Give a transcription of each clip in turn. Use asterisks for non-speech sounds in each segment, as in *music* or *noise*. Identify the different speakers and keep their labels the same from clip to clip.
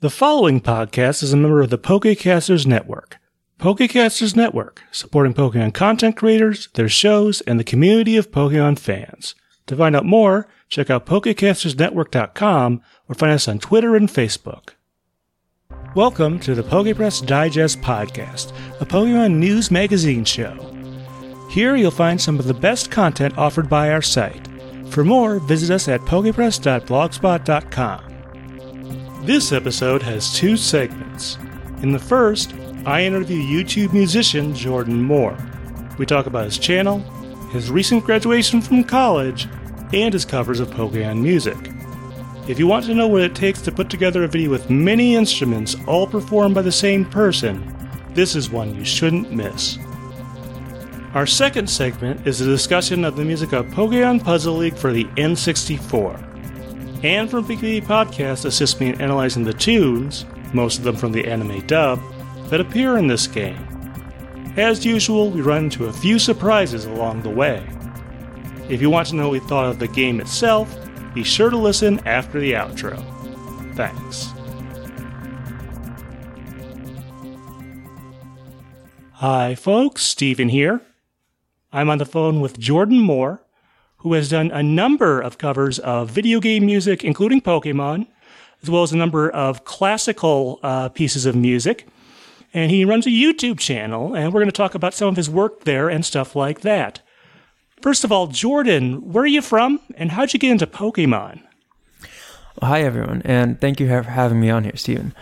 Speaker 1: The following podcast is a member of the Pokecasters Network. Pokecasters Network, supporting Pokemon content creators, their shows, and the community of Pokemon fans. To find out more, check out PokecastersNetwork.com or find us on Twitter and Facebook. Welcome to the Pokepress Digest Podcast, a Pokemon news magazine show. Here you'll find some of the best content offered by our site. For more, visit us at pokepress.blogspot.com. This episode has two segments. In the first, I interview YouTube musician Jordan Moore. We talk about his channel, his recent graduation from college, and his covers of Pokemon music. If you want to know what it takes to put together a video with many instruments all performed by the same person, this is one you shouldn't miss. Our second segment is a discussion of the music of Pokemon Puzzle League for the N64. Anne from PKB Podcast assists me in analyzing the tunes, most of them from the anime dub, that appear in this game. As usual, we run into a few surprises along the way. If you want to know what we thought of the game itself, be sure to listen after the outro. Thanks. Hi, folks, Steven here. I'm on the phone with Jordan Moore, who has done a number of covers of video game music, including Pokemon, as well as a number of classical uh, pieces of music. And he runs a YouTube channel, and we're going to talk about some of his work there and stuff like that. First of all, Jordan, where are you from, and how'd you get into Pokemon?
Speaker 2: Hi, everyone, and thank you for having me on here, Steven.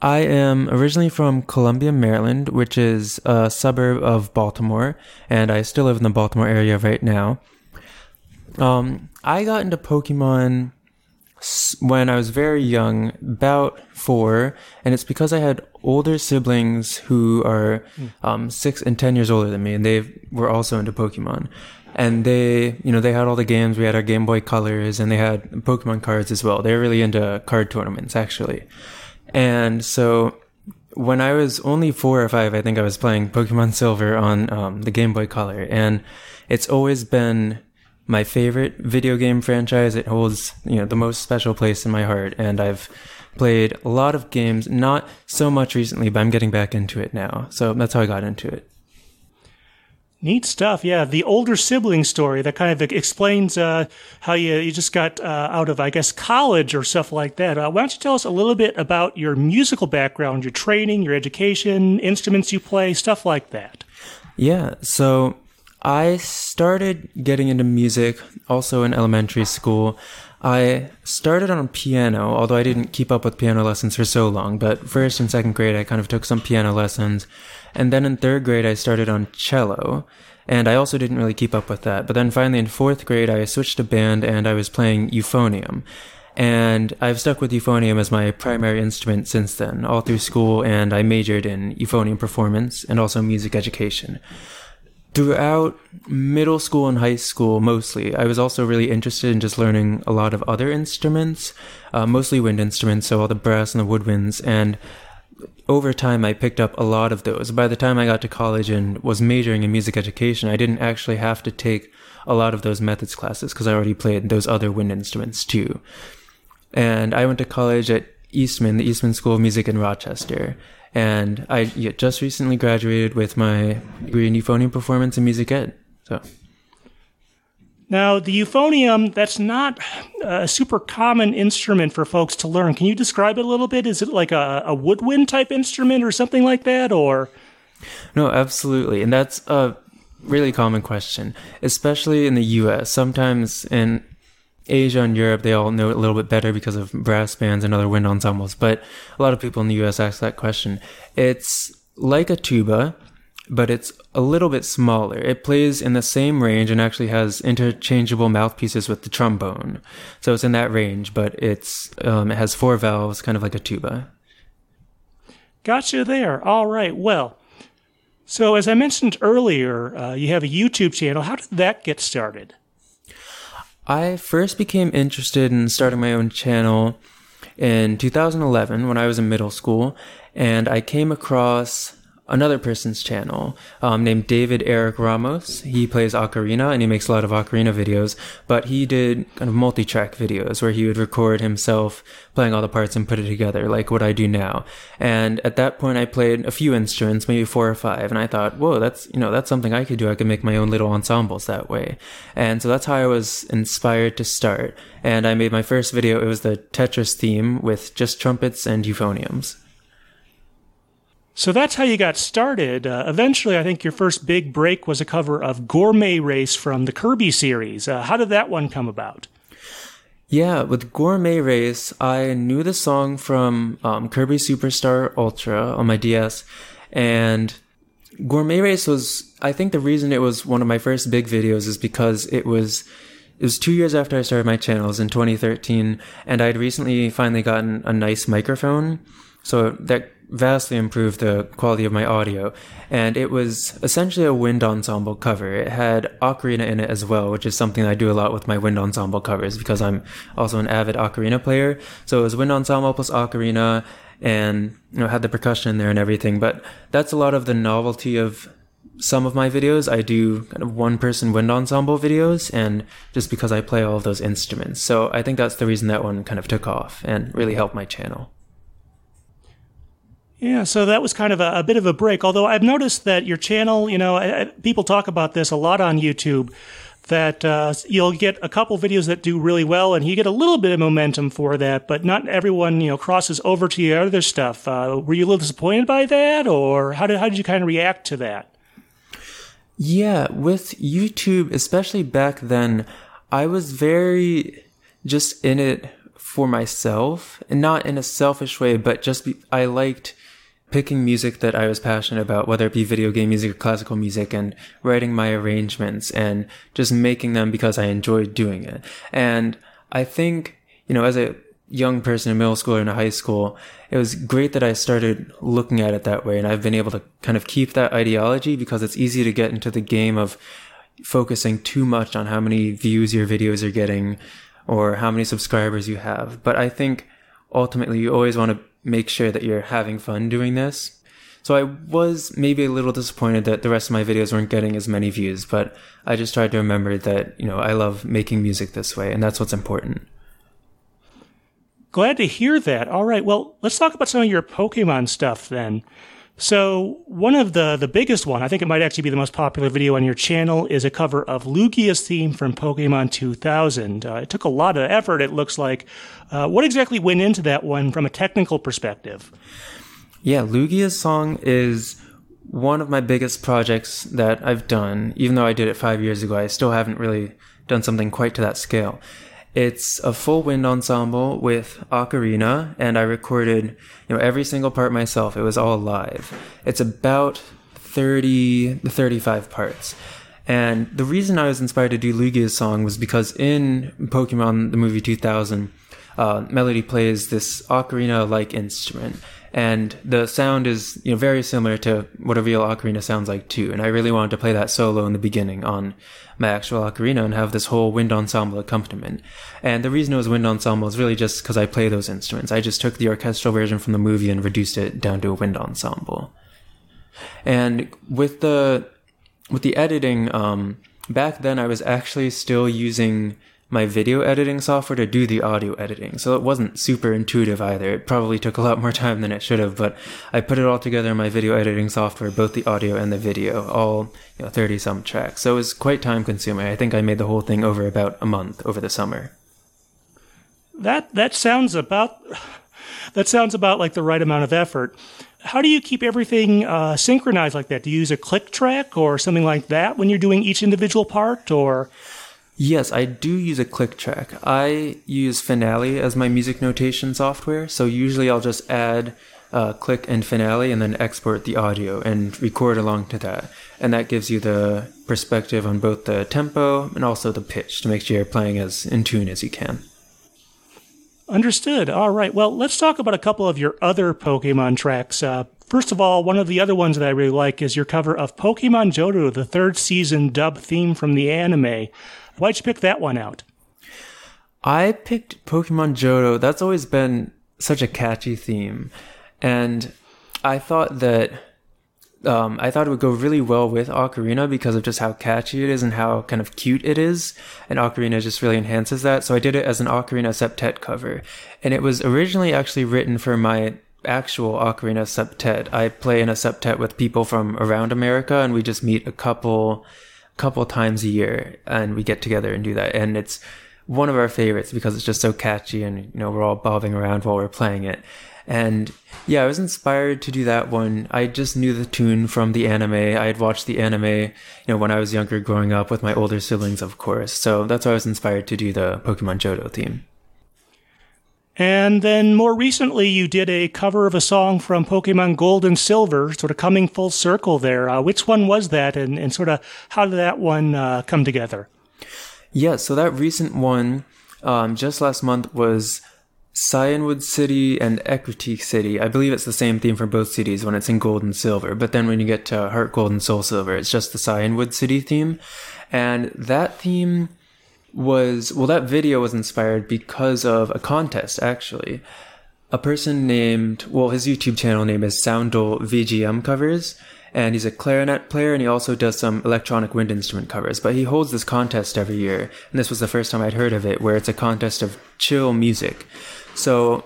Speaker 2: I am originally from Columbia, Maryland, which is a suburb of Baltimore, and I still live in the Baltimore area right now. Um, I got into Pokemon when I was very young, about four, and it's because I had older siblings who are um, six and ten years older than me, and they were also into Pokemon. And they, you know, they had all the games. We had our Game Boy Colors, and they had Pokemon cards as well. They were really into card tournaments, actually. And so when I was only four or five, I think I was playing Pokemon Silver on um, the Game Boy Color, and it's always been my favorite video game franchise. It holds, you know, the most special place in my heart. And I've played a lot of games, not so much recently, but I'm getting back into it now. So that's how I got into it.
Speaker 1: Neat stuff. Yeah, the older sibling story that kind of explains uh, how you you just got uh, out of, I guess, college or stuff like that. Uh, why don't you tell us a little bit about your musical background, your training, your education, instruments you play, stuff like that?
Speaker 2: Yeah. So I started getting into music also in elementary school. I started on piano, although I didn't keep up with piano lessons for so long, but first and second grade I kind of took some piano lessons. And then in third grade I started on cello. And I also didn't really keep up with that. But then finally in fourth grade I switched to band and I was playing euphonium. And I've stuck with euphonium as my primary instrument since then, all through school, and I majored in euphonium performance and also music education throughout middle school and high school mostly i was also really interested in just learning a lot of other instruments uh, mostly wind instruments so all the brass and the woodwinds and over time i picked up a lot of those. By the time i got to college and was majoring in music education i didn't actually have to take a lot of those methods classes because i already played those other wind instruments too. And i went to college at eastman the eastman school of music in rochester and I just recently graduated with my degree in euphonium performance and music ed. So.
Speaker 1: Now, the euphonium, that's not a super common instrument for folks to learn. Can you describe it a little bit? Is it like a, a woodwind type instrument or something like that, or?
Speaker 2: No, absolutely. And that's a really common question, especially in the US. Sometimes in Asia and Europe, they all know it a little bit better because of brass bands and other wind ensembles. But a lot of people in the US ask that question. It's like a tuba, but it's a little bit smaller. It plays in the same range and actually has interchangeable mouthpieces with the trombone. So it's in that range, but it's um, it has four valves, kind of like a tuba.
Speaker 1: Gotcha there. All right. Well, so as I mentioned earlier, uh, you have a YouTube channel. How did that get started?
Speaker 2: I first became interested in starting my own channel in 2011 when I was in middle school, and I came across another person's channel um, named David Eric Ramos. He plays ocarina and he makes a lot of ocarina videos, but he did kind of multi-track videos where he would record himself playing all the parts and put it together, like what I do now. And at that point, I played a few instruments, maybe four or five, and I thought, whoa, that's you know that's something I could do. I could make my own little ensembles that way. And so that's how I was inspired to start. And I made my first video. It was the Tetris theme with just trumpets and euphoniums.
Speaker 1: So that's how you got started. Uh, eventually, I think your first big break was a cover of Gourmet Race from the Kirby series. Uh, how did that one come about?
Speaker 2: Yeah, with Gourmet Race, I knew the song from um, Kirby Superstar Ultra on my DS, and Gourmet Race was, I think the reason it was one of my first big videos is because it was, it was two years after I started my channels in 2013, and I'd recently finally gotten a nice microphone. So that vastly improved the quality of my audio. And it was essentially a wind ensemble cover. It had ocarina in it as well, which is something I do a lot with my wind ensemble covers because I'm also an avid ocarina player. So it was wind ensemble plus ocarina and you know had the percussion in there and everything. But that's a lot of the novelty of some of my videos. I do kind of one person wind ensemble videos and just because I play all of those instruments. So I think that's the reason that one kind of took off and really helped my channel.
Speaker 1: Yeah, so that was kind of a, a, bit of a break. Although I've noticed that your channel, you know, people talk about this a lot on YouTube, that uh, you'll get a couple videos that do really well, and you get a little bit of momentum for that. But not everyone, you know, crosses over to your other stuff. Uh, were you a little disappointed by that, or how did how did you kind of react to that?
Speaker 2: Yeah, with YouTube, especially back then, I was very just in it for myself, and not in a selfish way, but just be, I liked picking music that I was passionate about, whether it be video game music or classical music and writing my arrangements and just making them because I enjoyed doing it. And I think, you know, as a young person in middle school or in high school, it was great that I started looking at it that way. And I've been able to kind of keep that ideology because it's easy to get into the game of focusing too much on how many views your videos are getting or how many subscribers you have. But I think ultimately you always want to make sure that you're having fun doing this. So I was maybe a little disappointed that the rest of my videos weren't getting as many views, but I just tried to remember that, you know, I love making music this way and that's what's important.
Speaker 1: Glad to hear that. All right. Well, let's talk about some of your Pokemon stuff then. So one of the the biggest one, I think it might actually be the most popular video on your channel, is a cover of Lugia's theme from Pokemon 2000. Uh, it took a lot of effort. It looks like. Uh, what exactly went into that one from a technical perspective?
Speaker 2: Yeah, Lugia's song is one of my biggest projects that I've done. Even though I did it five years ago, I still haven't really done something quite to that scale. It's a full wind ensemble with ocarina, and I recorded, you know, every single part myself. It was all live. It's about 30 35 parts. And the reason I was inspired to do Lugia's song was because in Pokemon the movie 2000, uh, Melody plays this ocarina-like instrument, and the sound is you know very similar to what a real ocarina sounds like too. And I really wanted to play that solo in the beginning on my actual ocarina and have this whole wind ensemble accompaniment. And the reason it was wind ensemble is really just because I play those instruments. I just took the orchestral version from the movie and reduced it down to a wind ensemble. And with the with the editing, um, back then I was actually still using my video editing software to do the audio editing. So it wasn't super intuitive either. It probably took a lot more time than it should have, but I put it all together in my video editing software, both the audio and the video, all you know, 30 some tracks. So it was quite time consuming. I think I made the whole thing over about a month over the summer.
Speaker 1: That that sounds about that sounds about like the right amount of effort. How do you keep everything uh, synchronized like that? Do you use a click track or something like that when you're doing each individual part, or
Speaker 2: Yes, I do use a click track. I use Finale as my music notation software. So usually I'll just add uh, click and Finale and then export the audio and record along to that. And that gives you the perspective on both the tempo and also the pitch to make sure you're playing as in tune as you can.
Speaker 1: Understood. All right. Well, let's talk about a couple of your other Pokemon tracks. Uh, first of all, one of the other ones that I really like is your cover of Pokemon Johto, the third season dub theme from the anime. Why'd you pick that one out?
Speaker 2: I picked Pokemon Johto. That's always been such a catchy theme. And I thought that um, I thought it would go really well with Ocarina because of just how catchy it is and how kind of cute it is. And Ocarina just really enhances that. So I did it as an Ocarina Septet cover. And it was originally actually written for my actual Ocarina Septet. I play in a Septet with people from around America and we just meet a couple, couple times a year and we get together and do that. And it's one of our favorites because it's just so catchy and, you know, we're all bobbing around while we're playing it. And yeah, I was inspired to do that one. I just knew the tune from the anime. I had watched the anime, you know, when I was younger growing up with my older siblings, of course. So that's why I was inspired to do the Pokemon Johto theme.
Speaker 1: And then more recently, you did a cover of a song from Pokemon Gold and Silver, sort of coming full circle there. Uh, which one was that, and, and sort of how did that one uh, come together?
Speaker 2: Yeah, so that recent one, um, just last month, was Cianwood City and Ecruteak City. I believe it's the same theme for both cities when it's in gold and silver, but then when you get to Heart Gold and Soul Silver, it's just the Cianwood City theme. And that theme was, well, that video was inspired because of a contest, actually. A person named, well, his YouTube channel name is Soundle VGM Covers, and he's a clarinet player and he also does some electronic wind instrument covers. But he holds this contest every year, and this was the first time I'd heard of it, where it's a contest of chill music. So,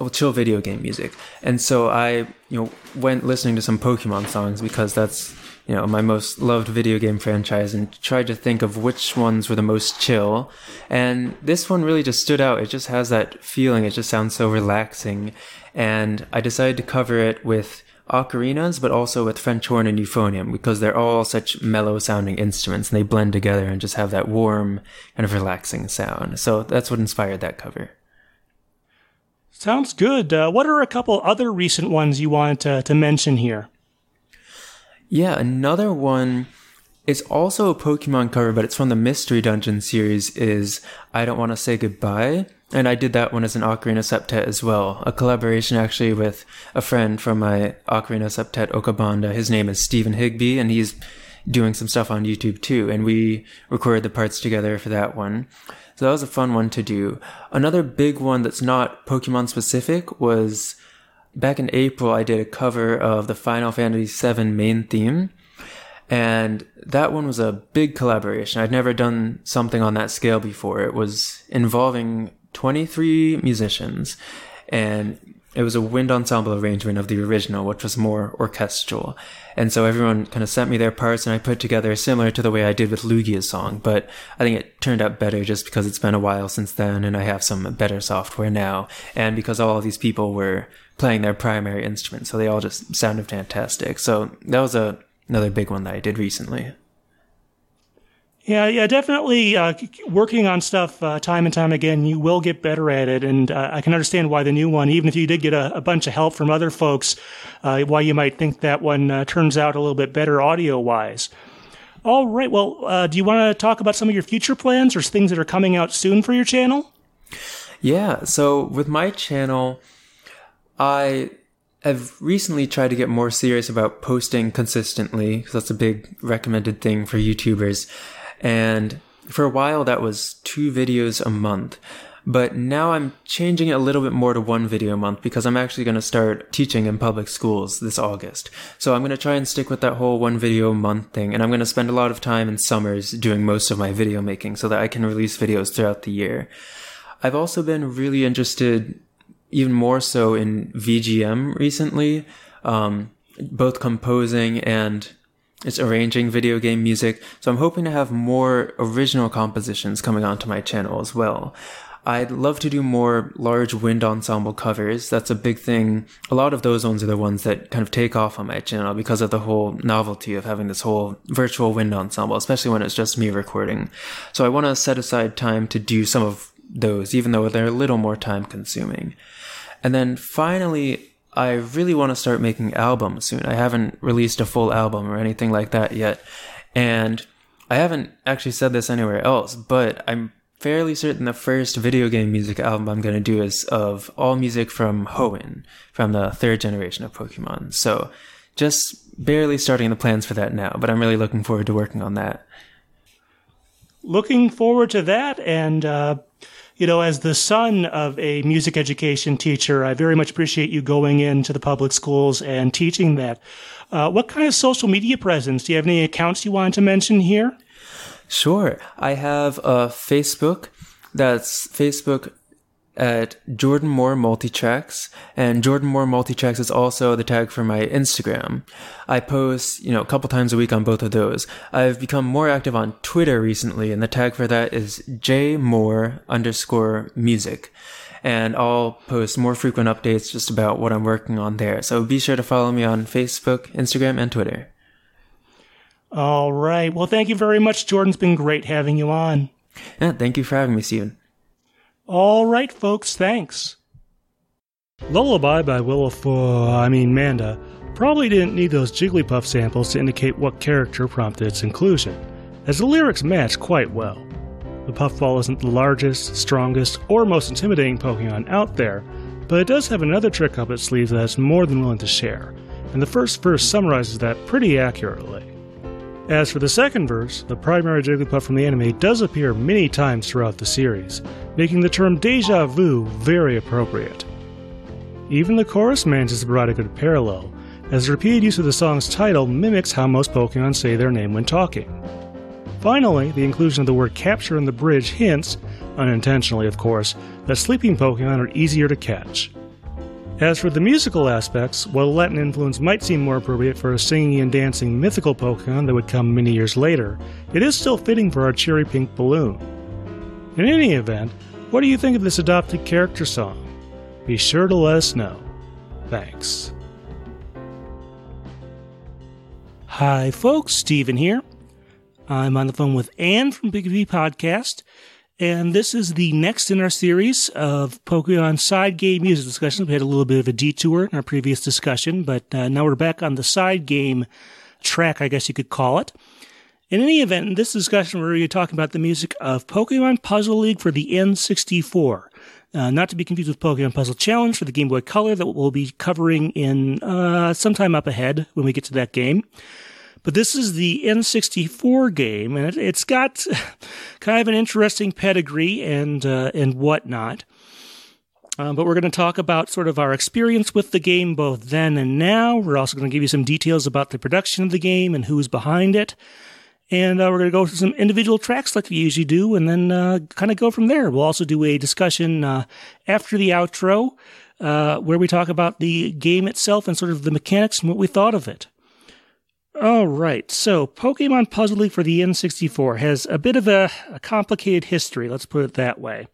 Speaker 2: well, chill video game music. And so I, you know, went listening to some Pokemon songs because that's, you know, my most loved video game franchise and tried to think of which ones were the most chill. And this one really just stood out. It just has that feeling. It just sounds so relaxing. And I decided to cover it with ocarinas, but also with French horn and euphonium because they're all such mellow sounding instruments and they blend together and just have that warm kind of relaxing sound. So that's what inspired that cover.
Speaker 1: Sounds good. Uh, what are a couple other recent ones you wanted to, to mention here?
Speaker 2: Yeah, another one it's also a Pokemon cover, but it's from the Mystery Dungeon series, is I Don't Want to Say Goodbye. And I did that one as an Ocarina Septet as well. A collaboration actually with a friend from my Ocarina Septet Okabanda. His name is Stephen Higby, and he's doing some stuff on YouTube too. And we recorded the parts together for that one. So that was a fun one to do. Another big one that's not Pokemon specific was back in April, I did a cover of the Final Fantasy VII main theme. And that one was a big collaboration. I'd never done something on that scale before. It was involving 23 musicians and it was a wind ensemble arrangement of the original, which was more orchestral. And so everyone kind of sent me their parts and I put together similar to the way I did with Lugia's song, but I think it turned out better just because it's been a while since then and I have some better software now. And because all of these people were playing their primary instrument, so they all just sounded fantastic. So that was a, another big one that I did recently.
Speaker 1: Yeah, yeah, definitely. Uh, working on stuff uh, time and time again, you will get better at it, and uh, I can understand why the new one, even if you did get a, a bunch of help from other folks, uh, why you might think that one uh, turns out a little bit better audio wise. All right. Well, uh, do you want to talk about some of your future plans or things that are coming out soon for your channel?
Speaker 2: Yeah. So with my channel, I have recently tried to get more serious about posting consistently because that's a big recommended thing for YouTubers. And for a while, that was two videos a month. But now I'm changing it a little bit more to one video a month because I'm actually going to start teaching in public schools this August. So I'm going to try and stick with that whole one video a month thing. And I'm going to spend a lot of time in summers doing most of my video making so that I can release videos throughout the year. I've also been really interested, even more so in VGM recently, um, both composing and it's arranging video game music. So I'm hoping to have more original compositions coming onto my channel as well. I'd love to do more large wind ensemble covers. That's a big thing. A lot of those ones are the ones that kind of take off on my channel because of the whole novelty of having this whole virtual wind ensemble, especially when it's just me recording. So I want to set aside time to do some of those, even though they're a little more time consuming. And then finally, I really want to start making albums soon. I haven't released a full album or anything like that yet. And I haven't actually said this anywhere else, but I'm fairly certain the first video game music album I'm going to do is of all music from Hoenn, from the third generation of Pokemon. So just barely starting the plans for that now, but I'm really looking forward to working on that.
Speaker 1: Looking forward to that and, uh, you know, as the son of a music education teacher, I very much appreciate you going into the public schools and teaching that. Uh, what kind of social media presence? Do you have any accounts you wanted to mention here?
Speaker 2: Sure. I have a Facebook. That's Facebook at Jordan Moore Multitracks, and Jordan Moore Multitracks is also the tag for my Instagram. I post, you know, a couple times a week on both of those. I've become more active on Twitter recently, and the tag for that is J Moore underscore music. And I'll post more frequent updates just about what I'm working on there. So be sure to follow me on Facebook, Instagram, and Twitter.
Speaker 1: All right. Well, thank you very much, Jordan. It's been great having you on.
Speaker 2: Yeah, thank you for having me, Stephen.
Speaker 1: All right, folks, thanks. Lullaby by Willa Ford, I mean, Manda, probably didn't need those Jigglypuff samples to indicate what character prompted its inclusion, as the lyrics match quite well. The Puffball isn't the largest, strongest, or most intimidating Pokemon out there, but it does have another trick up its sleeve that it's more than willing to share, and the first verse summarizes that pretty accurately. As for the second verse, the primary Jigglypuff from the anime does appear many times throughout the series, making the term deja vu very appropriate. Even the chorus manages to provide a good parallel, as the repeated use of the song's title mimics how most Pokemon say their name when talking. Finally, the inclusion of the word capture in the bridge hints, unintentionally of course, that sleeping Pokemon are easier to catch. As for the musical aspects, while Latin influence might seem more appropriate for a singing and dancing mythical Pokemon that would come many years later, it is still fitting for our cherry pink balloon. In any event, what do you think of this adopted character song? Be sure to let us know. Thanks. Hi, folks, Steven here. I'm on the phone with Anne from PKB Podcast, and this is the next in our series of Pokemon side game music discussions. We had a little bit of a detour in our previous discussion, but uh, now we're back on the side game track, I guess you could call it. In any event, in this discussion, we're going to be talking about the music of Pokemon Puzzle League for the N64. Uh, not to be confused with Pokemon Puzzle Challenge for the Game Boy Color that we'll be covering in uh, sometime up ahead when we get to that game. But this is the N64 game, and it, has got *laughs* kind of an interesting pedigree and uh, and whatnot. Um, but we're going to talk about sort of our experience with the game both then and now. We're also going to give you some details about the production of the game and who's behind it. And uh, we're going to go through some individual tracks like we usually do, and then uh, kind of go from there. We'll also do a discussion uh, after the outro uh, where we talk about the game itself and sort of the mechanics and what we thought of it. All right, so Pokemon Puzzle League for the N64 has a bit of a, a complicated history, let's put it that way.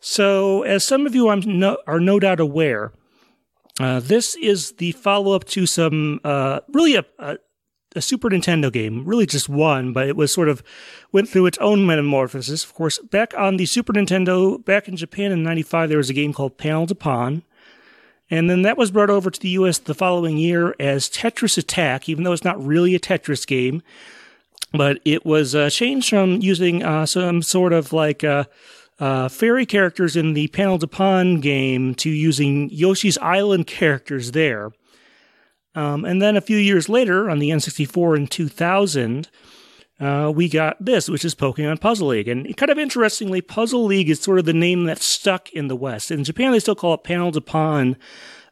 Speaker 1: So, as some of you no, are no doubt aware, uh, this is the follow up to some uh, really a, a, a, Super Nintendo game, really just one, but it was sort of went through its own metamorphosis. Of course, back on the Super Nintendo, back in Japan in '95, there was a game called Panel de Pon. And then that was brought over to the US the following year as Tetris Attack, even though it's not really a Tetris game. But it was uh, changed from using uh, some sort of like uh, uh fairy characters in the Panel de Pon game to using Yoshi's Island characters there. Um, and then a few years later, on the N64 in 2000, uh, we got this, which is Pokemon Puzzle League. And kind of interestingly, Puzzle League is sort of the name that's stuck in the West. In Japan, they still call it Panel de Pon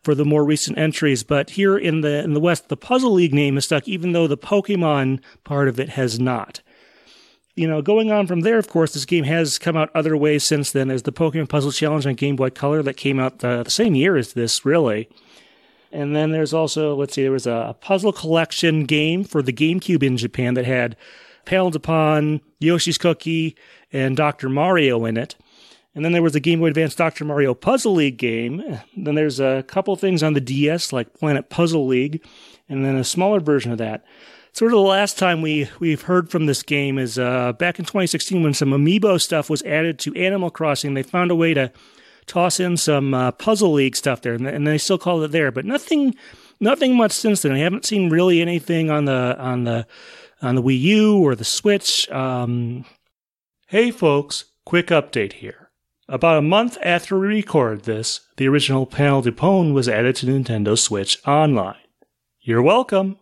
Speaker 1: for the more recent entries, but here in the in the West, the Puzzle League name is stuck, even though the Pokemon part of it has not. You know, going on from there, of course, this game has come out other ways since then. As the Pokemon Puzzle Challenge on Game Boy Color that came out the, the same year as this, really. And then there's also, let's see, there was a, a puzzle collection game for the GameCube in Japan that had Panel de Pon Yoshi's Cookie, and Dr. Mario in it. And then there was the Game Boy Advance Dr. Mario Puzzle League game. Then there's a couple things on the DS, like Planet Puzzle League, and then a smaller version of that. Sort of the last time we, we've heard from this game is uh, back in 2016 when some amiibo stuff was added to Animal Crossing. They found a way to toss in some uh, Puzzle League stuff there, and they still call it there. But nothing, nothing much since then. I haven't seen really anything on the on the on the Wii U or the Switch. Um, hey, folks, quick update here. About a month after we recorded this, the original Panel Pon was added to Nintendo Switch Online. You're welcome.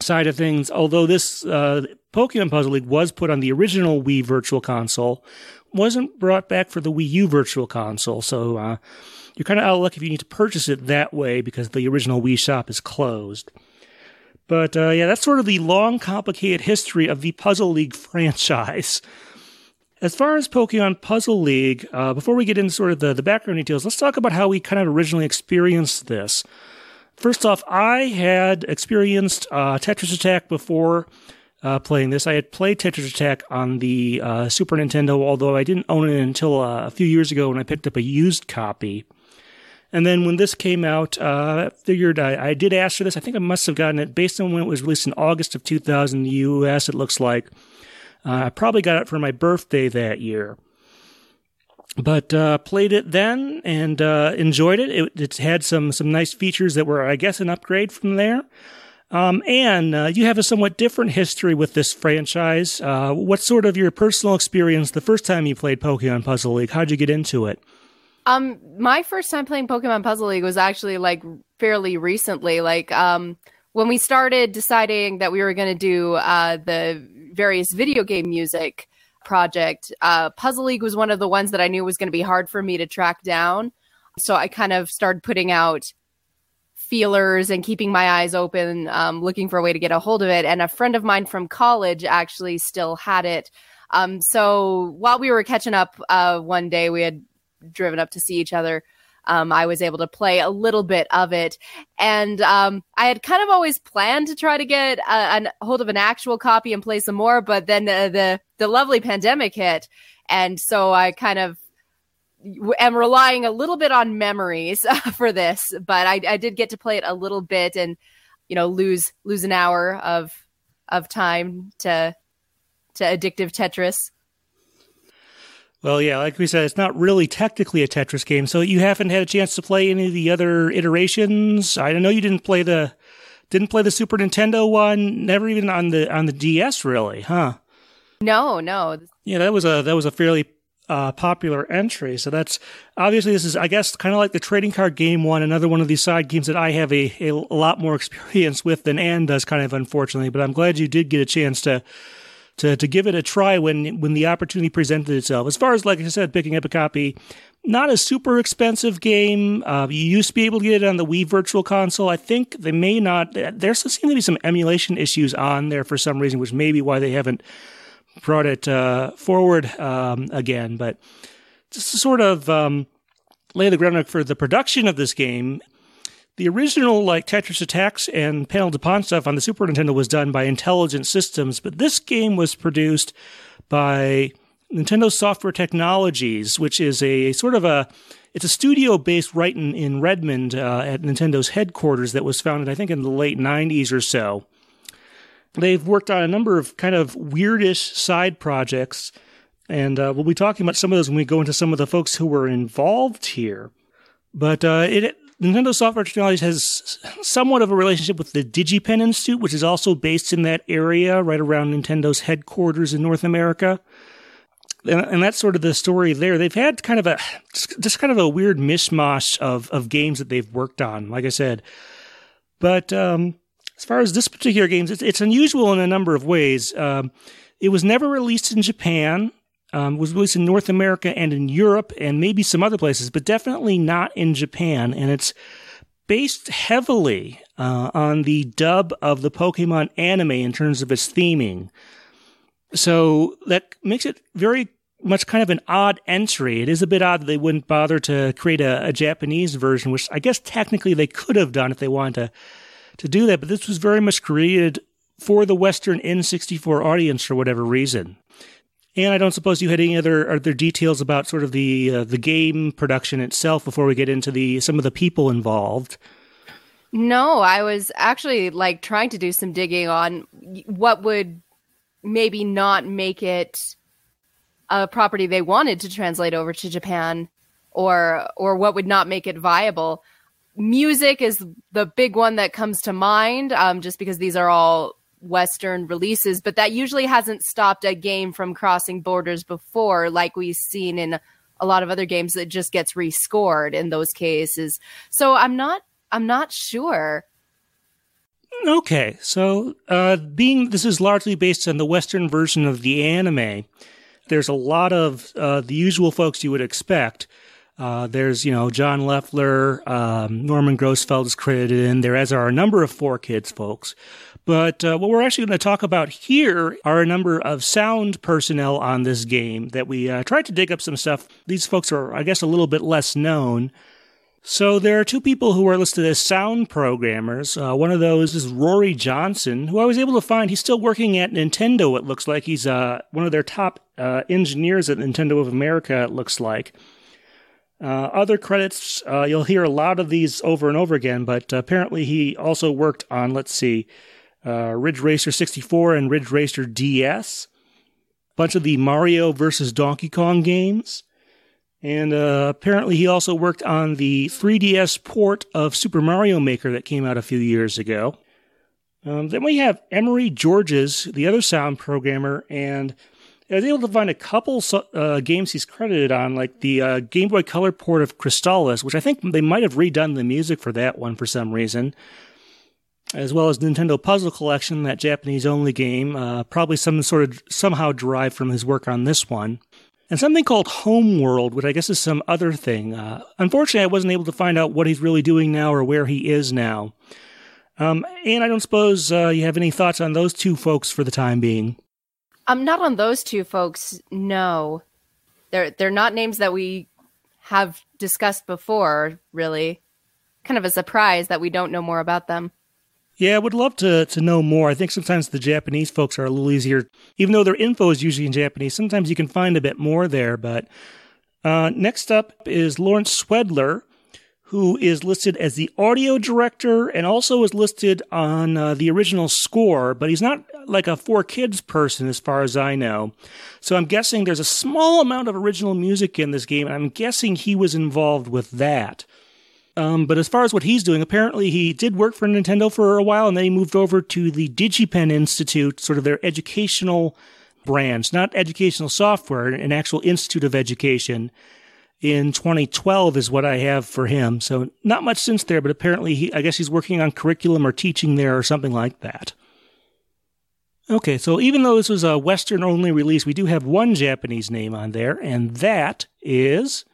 Speaker 1: Side of things, although this uh, Pokemon Puzzle League was put on the original Wii Virtual Console, wasn't brought back for the Wii U Virtual Console. So uh, you're kind of out of luck if you need to purchase it that way because the original Wii shop is closed. But uh, yeah, that's sort of the long, complicated history of the Puzzle League *laughs* franchise. As far as Pokemon Puzzle League, uh, before we get into sort of the, the background details, let's talk about how we kind of originally experienced this. First off, I had experienced uh, Tetris Attack before uh, playing this. I had played Tetris Attack on the uh, Super Nintendo, although I didn't own it until uh, a few years ago when I picked up a used copy. And then when this came out, uh, I figured I, I, did ask for this. I think I must have gotten it based on when it was released in August of 2000 in the US, it looks like. Uh, I probably got it for my birthday that year. But uh, played it then and uh, enjoyed it. it. It had some some nice features that were, I guess, an upgrade from there. Um, and uh, you have a somewhat different history with this franchise. Uh, sort of your personal experience the first time you played Pokemon Puzzle League? How'd you get into it?
Speaker 3: Um, my first time playing Pokemon Puzzle League was actually like fairly recently. Like, um, when we started deciding that we were going to do uh, the various video game music project, uh, Puzzle League was one of the ones that I knew was going to be hard for me to track down. So I kind of started putting out feelers and keeping my eyes open, um, looking for a way to get a hold of it. And a friend of mine from college actually still had it. Um, so while we were catching up uh, one day, we had driven up to see each other. Um, I was able to play a little bit of it, and um, I had kind of always planned to try to get a, a hold of an actual copy and play some more. But then the, the the lovely pandemic hit, and so I kind of am relying a little bit on memories *laughs* for this. But I, I did get to play it a little bit, and you know lose lose an hour of of time to to addictive Tetris.
Speaker 1: Well, yeah, like we said, it's not really technically a Tetris game, so you haven't had a chance to play any of the other iterations. I know you didn't play the didn't play the Super Nintendo one, never even on the on the DS, really, huh?
Speaker 3: No, no.
Speaker 1: Yeah, that was a that was a fairly uh, popular entry. So that's obviously this is, I guess, kind of like the trading card game one, another one of these side games that I have a, a, a lot more *laughs* experience with than Anne does, kind of unfortunately. But I'm glad you did get a chance to to, to give it a try when when the opportunity presented itself. As far as like I said, picking up a copy, not a super expensive game. Uh, you used to be able to get it on the Wii Virtual Console. I think they may not. There seem to be some emulation issues on there for some reason, which may be why they haven't brought it uh, forward um, again. But just to sort of um, lay the groundwork for the production of this game, the original like Tetris Attacks and Panel Pon stuff on the Super Nintendo was done by Intelligent Systems, but this game was produced by Nintendo Software Technologies, which is a sort of a it's a studio based right in, in Redmond uh, at Nintendo's headquarters that was founded, I think, in the late 90s or so. They've worked on a number of kind of weirdish side projects, and uh, we'll be talking about some of those when we go into some of the folks who were involved here. But uh, it Nintendo Software Technologies has somewhat of a relationship with the DigiPen Institute, which is also based in that area, right around Nintendo's headquarters in North America. And, that's sort of the story there. They've had kind of a just kind of a weird mishmash of of games that they've worked on, like I said. But um, as far as this particular game, it's, it's unusual in a number of ways. Um, it was never released in Japan um, was released in North America and in Europe and maybe some other places, but definitely not in Japan. And it's based heavily uh, on the dub of the Pokemon anime in terms of its theming. So that makes it very much kind of an odd entry. It is a bit odd that they wouldn't bother to create a, a Japanese version, which I guess technically they could have done if they wanted to to do that. But this was very much created for the Western N64 audience for whatever reason. And I don't suppose you had any other other details about sort of the uh, the game production itself before we get into the some of the people involved.
Speaker 3: No, I was actually like trying to do some digging on what would maybe not make it a property they wanted to translate over to Japan or or what would not make it viable. Music is the big one that comes to mind um, just because these are all Western releases, but that usually hasn't stopped a game from crossing borders before, like we've seen in a lot of other games that just gets rescored in those cases. So I'm not I'm not sure.
Speaker 1: Okay, so uh, being this is largely based on the Western version of the anime, there's a lot of uh, the usual folks you would expect. Uh, there's, you know, John Loeffler, um, Norman Grossfeld is credited in there, as are a number of 4Kids folks. But uh, what we're actually going to talk about here are a number of sound personnel on this game that we uh, tried to dig up some stuff. These folks are, I guess, a little bit less known. So there are two people who are listed as sound programmers. Uh, one of those is Rory Johnson, who I was able to find. He's still working at Nintendo. It looks like he's uh, one of their top uh, engineers at Nintendo of America. It looks like. Uh, other credits, uh, you'll hear a lot of these over and over again, but apparently he also worked on, let's see, uh, Ridge Racer 64 and Ridge Racer DS, a bunch of the Mario versus Donkey Kong games. And uh, apparently, he also worked on the 3DS port of Super Mario Maker that came out a few years ago. Um, then we have Emery Georges, the other sound programmer, and I was able to find a couple uh, games he's credited on, like the uh, Game Boy Color port of Crystalis, which I think they might have redone the music for that one for some reason, as well as Nintendo Puzzle Collection, that Japanese only game, uh, probably some sort of somehow derived from his work on this one and something called Homeworld, which I guess is some other thing. Uh, unfortunately, I wasn't able to find out what he's really doing now or where he is now. Um, and I don't suppose uh, you have any thoughts on those two folks for the time being.
Speaker 3: I'm um, not on those two folks. No, they're they're not names that we have discussed before. Really, kind of a surprise that we don't know more about them.
Speaker 1: Yeah, I would love to to know more. I think sometimes the Japanese folks are a little easier, even though their info is usually in Japanese. Sometimes you can find a bit more there. But uh, next up is Lawrence Schwedler, who is listed as the audio director and also is listed on uh, the original score. But he's not like a 4Kids person, as far as I know. So I'm guessing there's a small amount of original music in this game, and I'm guessing he was involved with that. Um, but as far as what he's doing, apparently he did work for Nintendo for a while, and then he moved over to the DigiPen Institute, sort of their educational branch, not educational software, an actual institute of education. In 2012 is what I have for him. So not much since there, but apparently he, I guess he's working on curriculum or teaching there or something like that. Okay, so even though this was a Western only release, we do have one Japanese name on there, and that is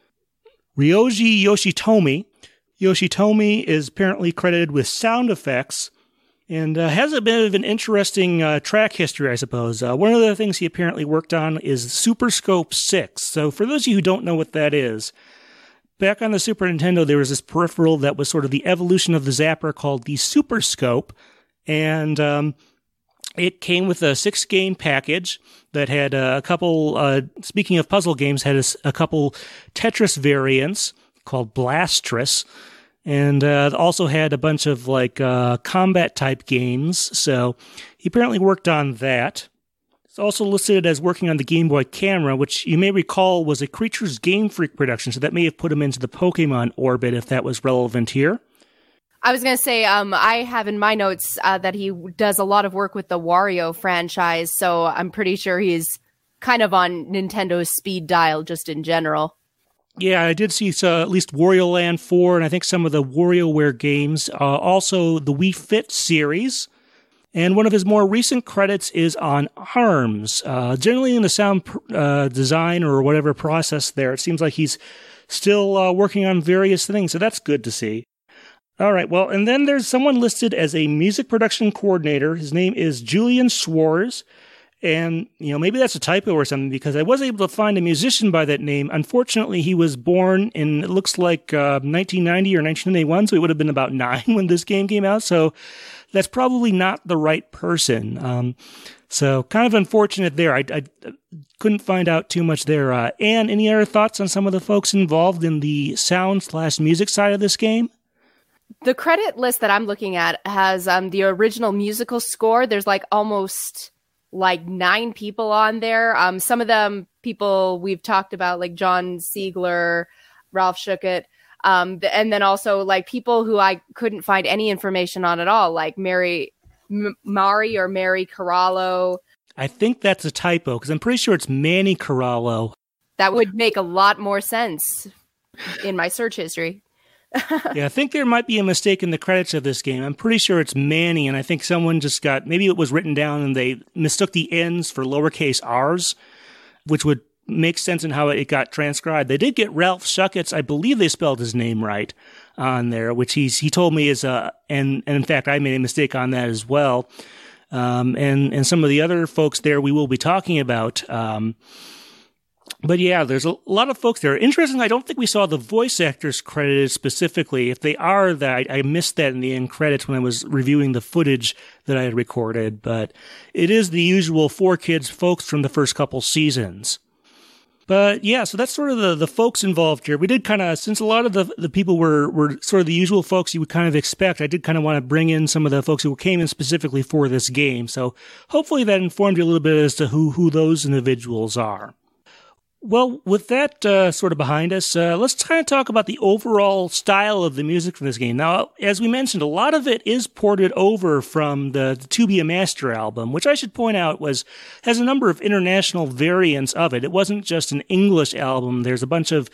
Speaker 1: Ryoji Yoshitomi, Yoshitomi is apparently credited with sound effects and uh, has a bit of an interesting uh, track history, I suppose. Uh, one of the things he apparently worked on is Super Scope 6. So, for those of you who don't know what that is, back on the Super Nintendo, there was this peripheral that was sort of the evolution of the Zapper called the Super Scope. And um, it came with a six game package that had a couple, uh, speaking of puzzle games, had a, a couple Tetris variants called Blastris and uh, also had a bunch of like uh, combat type games. So he apparently worked on that. It's also listed as working on the Game Boy camera, which you may recall was a Creatures Game Freak production. So that may have put him into the Pokemon orbit if that was relevant here.
Speaker 3: I was going to say, um, I have in my notes uh, that he does a lot of work with the Wario franchise. So I'm pretty sure he's kind of on Nintendo's speed dial just in general.
Speaker 1: Yeah, I did see uh, at least Wario Land 4 and I think some of the WarioWare games. Uh, also, the Wii Fit series. And one of his more recent credits is on ARMS. Uh, generally in the sound uh, design or whatever process there, it seems like he's still uh, working on various things. So that's good to see. All right. Well, and then there's someone listed as a music production coordinator. His name is Julian Schwarz. And, you know, maybe that's a typo or something because I was able to find a musician by that name. Unfortunately, he was born in, it looks like uh, 1990 or 1991, so he would have been about *laughs* nine when this game came out. So that's probably not the right person. Um, so kind of unfortunate there. I, I couldn't find out too much there. Uh, and any other thoughts on some of the folks involved in the sound slash music side of this game?
Speaker 3: The credit list that I'm looking at has um, the original musical score. There's like almost like nine people on there. Um, some of them people we've talked about, like John Siegler, Ralph Schuckett. Um, and then also like people who I couldn't find any information on at all, like Mary, M- Mari or Mary Corallo.
Speaker 1: I think that's a typo because I'm pretty sure it's Manny Corallo.
Speaker 3: That would make a lot more sense in my search history. *laughs*
Speaker 1: yeah, I think there might be a mistake in the credits of this game. I'm pretty sure it's Manny, and I think someone just got maybe it was written down and they mistook the N's for lowercase r's, which would make sense in how it got transcribed. They did get Ralph Schuckets. I believe they spelled his name right on there, which he's he told me is a and and in fact I made a mistake on that as well. Um, and and some of the other folks there we will be talking about. Um, but yeah, there's a lot of folks there. Interesting. I don't think we saw the voice actors credited specifically. If they are, that I, missed that in the end credits when I was reviewing the footage that I had recorded. But it is the usual 4Kids folks from the first couple seasons. But yeah, so that's sort of the, the folks involved here. We did kind of, since a lot of the, the people were, were sort of the usual folks you would kind of expect, I did kind of want to bring in some of the folks who came in specifically for this game. So hopefully that informed you a little bit as to who, who those individuals are. Well, with that uh, sort of behind us, uh, let's kind of talk about the overall style of the music from this game. Now, as we mentioned, a lot of it is ported over from the, the To Be a Master album, which I should point out was has a number of international variants of it. It wasn't just an English album. There's a bunch of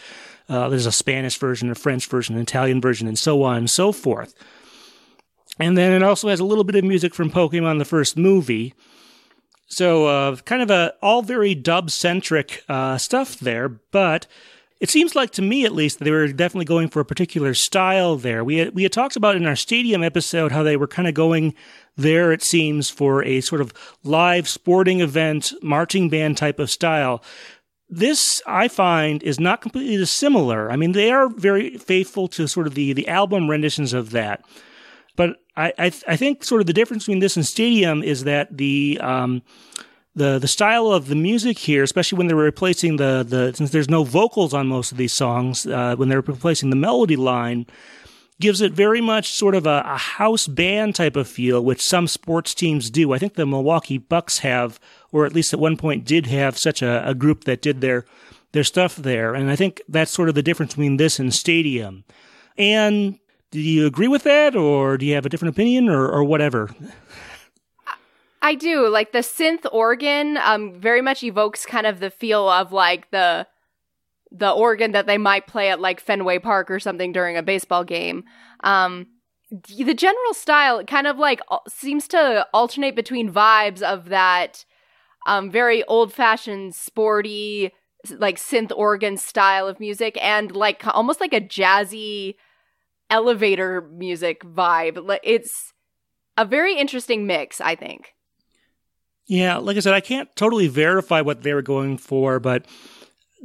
Speaker 1: uh, there's a Spanish version, a French version, an Italian version, and so on and so forth. And then it also has a little bit of music from Pokemon the first movie. So, uh, kind of a all very dub centric uh, stuff there, but it seems like to me at least they were definitely going for a particular style there. We had, we had talked about in our stadium episode how they were kind of going there, it seems, for a sort of live sporting event, marching band type of style. This, I find, is not completely dissimilar. I mean, they are very faithful to sort of the, the album renditions of that. I, I, I think sort of the difference between this and Stadium is that the um, the the style of the music here, especially when they were replacing the the since there's no vocals on most of these songs, uh, when they're replacing the melody line, gives it very much sort of a, a, house band type of feel, which some sports teams do. I think the Milwaukee Bucks have, or at least at one point did have such a, a group that did their their stuff there, and I think that's sort of the difference between this and Stadium. And do you agree with that, or do you have a different opinion, or, or whatever?
Speaker 3: I do. Like the synth organ, um, very much evokes kind of the feel of like the the organ that they might play at like Fenway Park or something during a baseball game. Um, the general style kind of like seems to alternate between vibes of that um, very old fashioned, sporty, like synth organ style of music and like almost like a jazzy elevator music vibe. It's a very interesting mix, I think.
Speaker 1: Yeah, like I said, I can't totally verify what they were going for, but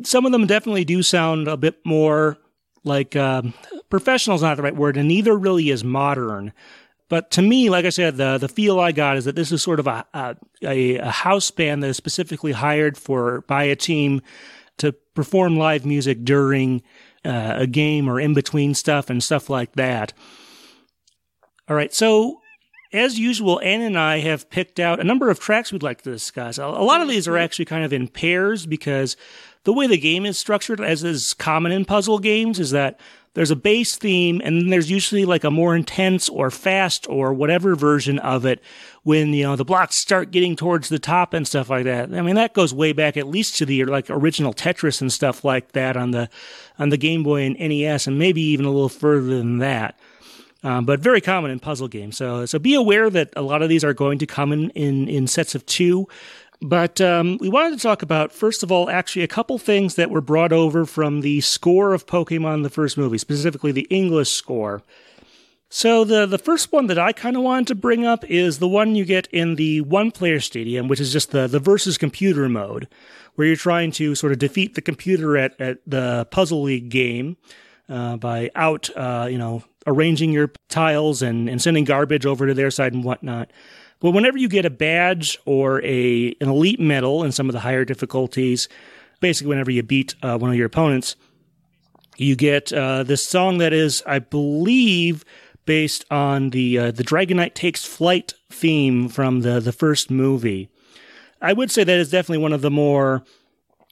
Speaker 1: some of them definitely do sound a bit more like um, professional is not the right word, and neither really is modern. But to me, like I said, the the feel I got is that this is sort of a a, a house band that is specifically hired for by a team to perform live music during uh, a game or in between stuff and stuff like that. All right, so as usual, Ann and I have picked out a number of tracks we'd like to discuss. A lot of these are actually kind of in pairs because the way the game is structured, as is common in puzzle games, is that there's a base theme and then there's usually like a more intense or fast or whatever version of it when, you know, the blocks start getting towards the top and stuff like that. I mean, that goes way back at least to the like original Tetris and stuff like that on the, on the Game Boy and NES and maybe even a little further than that. Um, but very common in puzzle games. So, so be aware that a lot of these are going to come in, in, in sets of two. But um, we wanted to talk about, first of all, actually a couple things that were brought over from the score of Pokemon the first movie, specifically the English score. So the the first one that I kind of wanted to bring up is the one you get in the one player stadium, which is just the the versus computer mode, where you're trying to sort of defeat the computer at, at the Puzzle League game uh, by out uh, you know arranging your tiles and, and sending garbage over to their side and whatnot. But whenever you get a badge or a an elite medal in some of the higher difficulties, basically whenever you beat uh, one of your opponents, you get uh, this song that is, I believe, based on the uh, the Dragonite Takes Flight theme from the the first movie. I would say that is definitely one of the more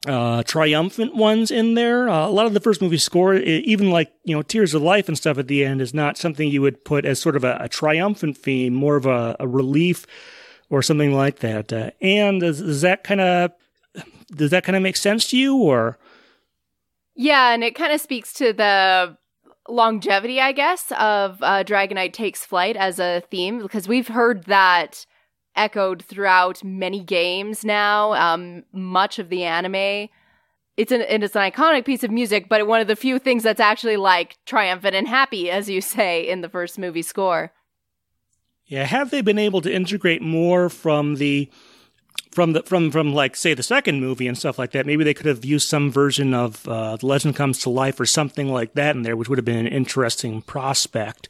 Speaker 1: uh, triumphant ones in there. Uh, a lot of the first movie score, even like you know Tears of Life and stuff at the end, is not something you would put as sort of a, a triumphant theme, more of a, a, relief or something like that. Uh, and does, does that kind of does that kind of make sense to you, or?
Speaker 3: Yeah, and it kind of speaks to the longevity, I guess, of uh, Dragonite Takes Flight as a theme because we've heard that echoed throughout many games now. Um, much of the anime. It's an it's an iconic piece of music, but one of the few things that's actually like triumphant and happy, as you say in the first movie score.
Speaker 1: Yeah, have they been able to integrate more from the from the from from like say the second movie and stuff like that? Maybe they could have used some version of uh, The Legend Comes to Life or something like that in there, which would have been an interesting prospect.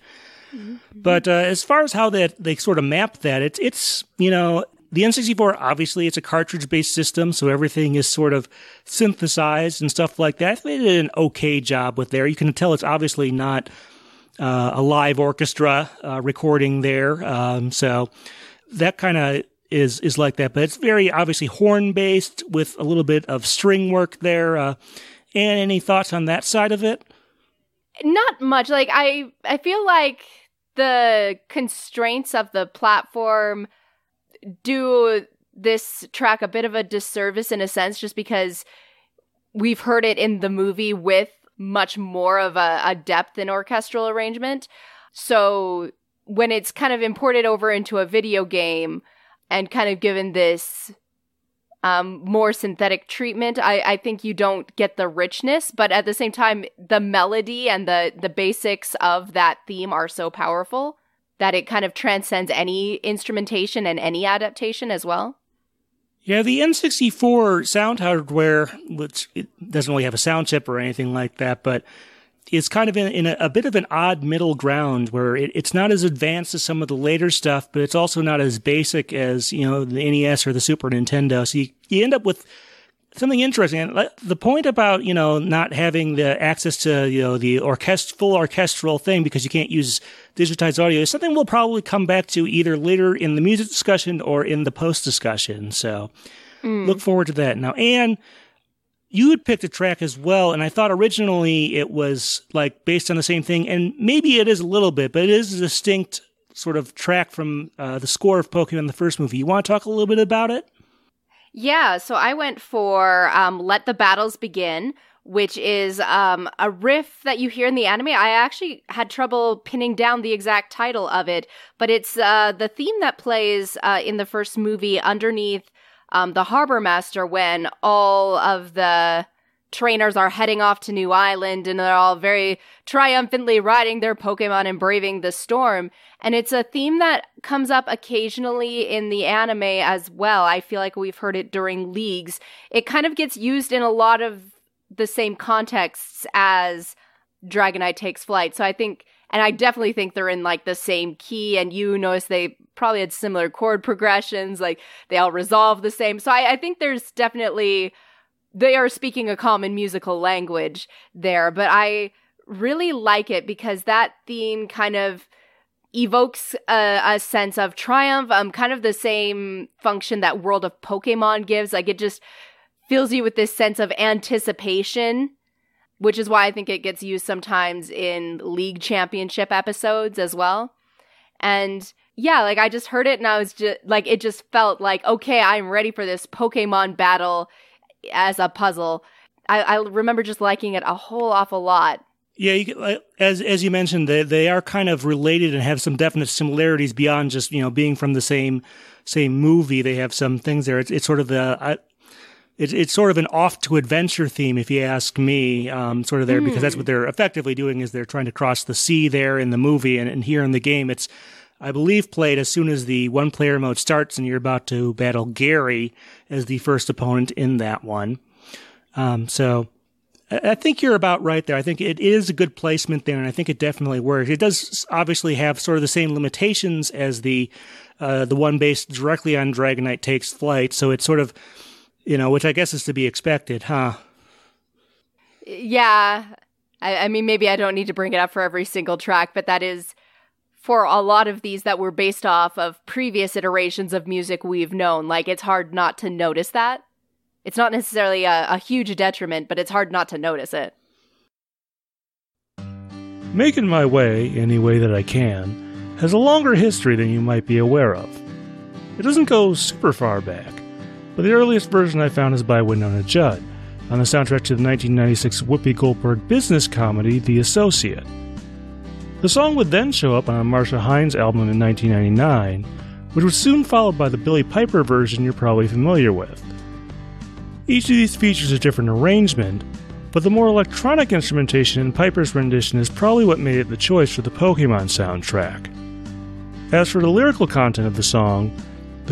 Speaker 1: Mm-hmm. But uh, as far as how that they sort of map that, it's it's you know the N64 obviously it's a cartridge based system, so everything is sort of synthesized and stuff like that. They did an okay job with there. You can tell it's obviously not uh, a live orchestra uh, recording there, um, so that kind of is is like that. But it's very obviously horn based with a little bit of string work there. Uh, and any thoughts on that side of it?
Speaker 3: Not much. Like I I feel like the constraints of the platform do this track a bit of a disservice in a sense just because we've heard it in the movie with much more of a, a depth in orchestral arrangement. So when it's kind of imported over into a video game and kind of given this um, more synthetic treatment, I, I think you don't get the richness, but at the same time, the melody and the the basics of that theme are so powerful that it kind of transcends any instrumentation and any adaptation as well.
Speaker 1: Yeah, the N64 sound hardware, which it doesn't really have a sound chip or anything like that, but it's kind of in, in a, a, bit of an odd middle ground where it, it's not as advanced as some of the later stuff, but it's also not as basic as, you know, the NES or the Super Nintendo. So you, you end up with something interesting. And the point about you know not having the access to you know the orchest- full orchestral thing because you can't use digitized audio is something we'll probably come back to either later in the music discussion or in the post discussion. So mm. look forward to that. Now, Anne, you had picked a track as well, and I thought originally it was like based on the same thing, and maybe it is a little bit, but it is a distinct sort of track from uh, the score of Pokemon the first movie. You want to talk a little bit about it?
Speaker 3: Yeah, so I went for um, Let the Battles Begin, which is um, a riff that you hear in the anime. I actually had trouble pinning down the exact title of it, but it's uh, the theme that plays uh, in the first movie underneath um, the harbor master when all of the trainers are heading off to New Island and they're all very triumphantly riding their Pokemon and braving the storm. And it's a theme that comes up occasionally in the anime as well. I feel like we've heard it during leagues. It kind of gets used in a lot of the same contexts as Dragonite Takes Flight. So I think, and I definitely think they're in like the same key. And you notice they probably had similar chord progressions, like they all resolve the same. So I, I think there's definitely they are speaking a common musical language there, but I really like it because that theme kind of evokes a, a, sense of triumph, um, kind of the same function that World of Pokemon gives. Like it just fills you with this sense of anticipation, which is why I think it gets used sometimes in league championship episodes as well. And yeah, like I just heard it and I was just like, it just felt like, okay, I'm ready for this Pokemon battle as a puzzle. I, I remember just liking it a whole awful lot.
Speaker 1: Yeah, you, as as you mentioned, they they are kind of related and have some definite similarities beyond just you know being from the same same movie. They have some things there. It's it's sort of the it's it's sort of an off to adventure theme, if you ask me. Um, sort of there mm. because that's what they're effectively doing is they're trying to cross the sea there in the movie, and, and here in the game, it's I believe played as soon as the one player mode starts and you're about to battle Gary as the first opponent in that one. Um, so I think you're about right there. I think it is a good placement there, and I think it definitely works. It does obviously have sort of the same limitations as the uh, the one based directly on Dragonite Takes Flight, so it's sort of you know, which I guess is to be expected, huh?
Speaker 3: Yeah, I, I mean, maybe I don't need to bring it up for every single track, but that is for a lot of these that were based off of previous iterations of music we've known. Like, it's hard not to notice that. It's not necessarily a, a huge detriment, but it's hard not to notice it.
Speaker 1: Making My Way, any way that I can, has a longer history than you might be aware of. It doesn't go super far back, but the earliest version I found is by Wynonna Judd, on the soundtrack to the 1996 Whoopi Goldberg business comedy The Associate. The song would then show up on a Marcia Hines album in 1999, which was soon followed by the Billie Piper version you're probably familiar with. Each of these features a different arrangement, but the more electronic instrumentation in Piper's rendition is probably what made it the choice for the Pokemon soundtrack. As for the lyrical content of the song,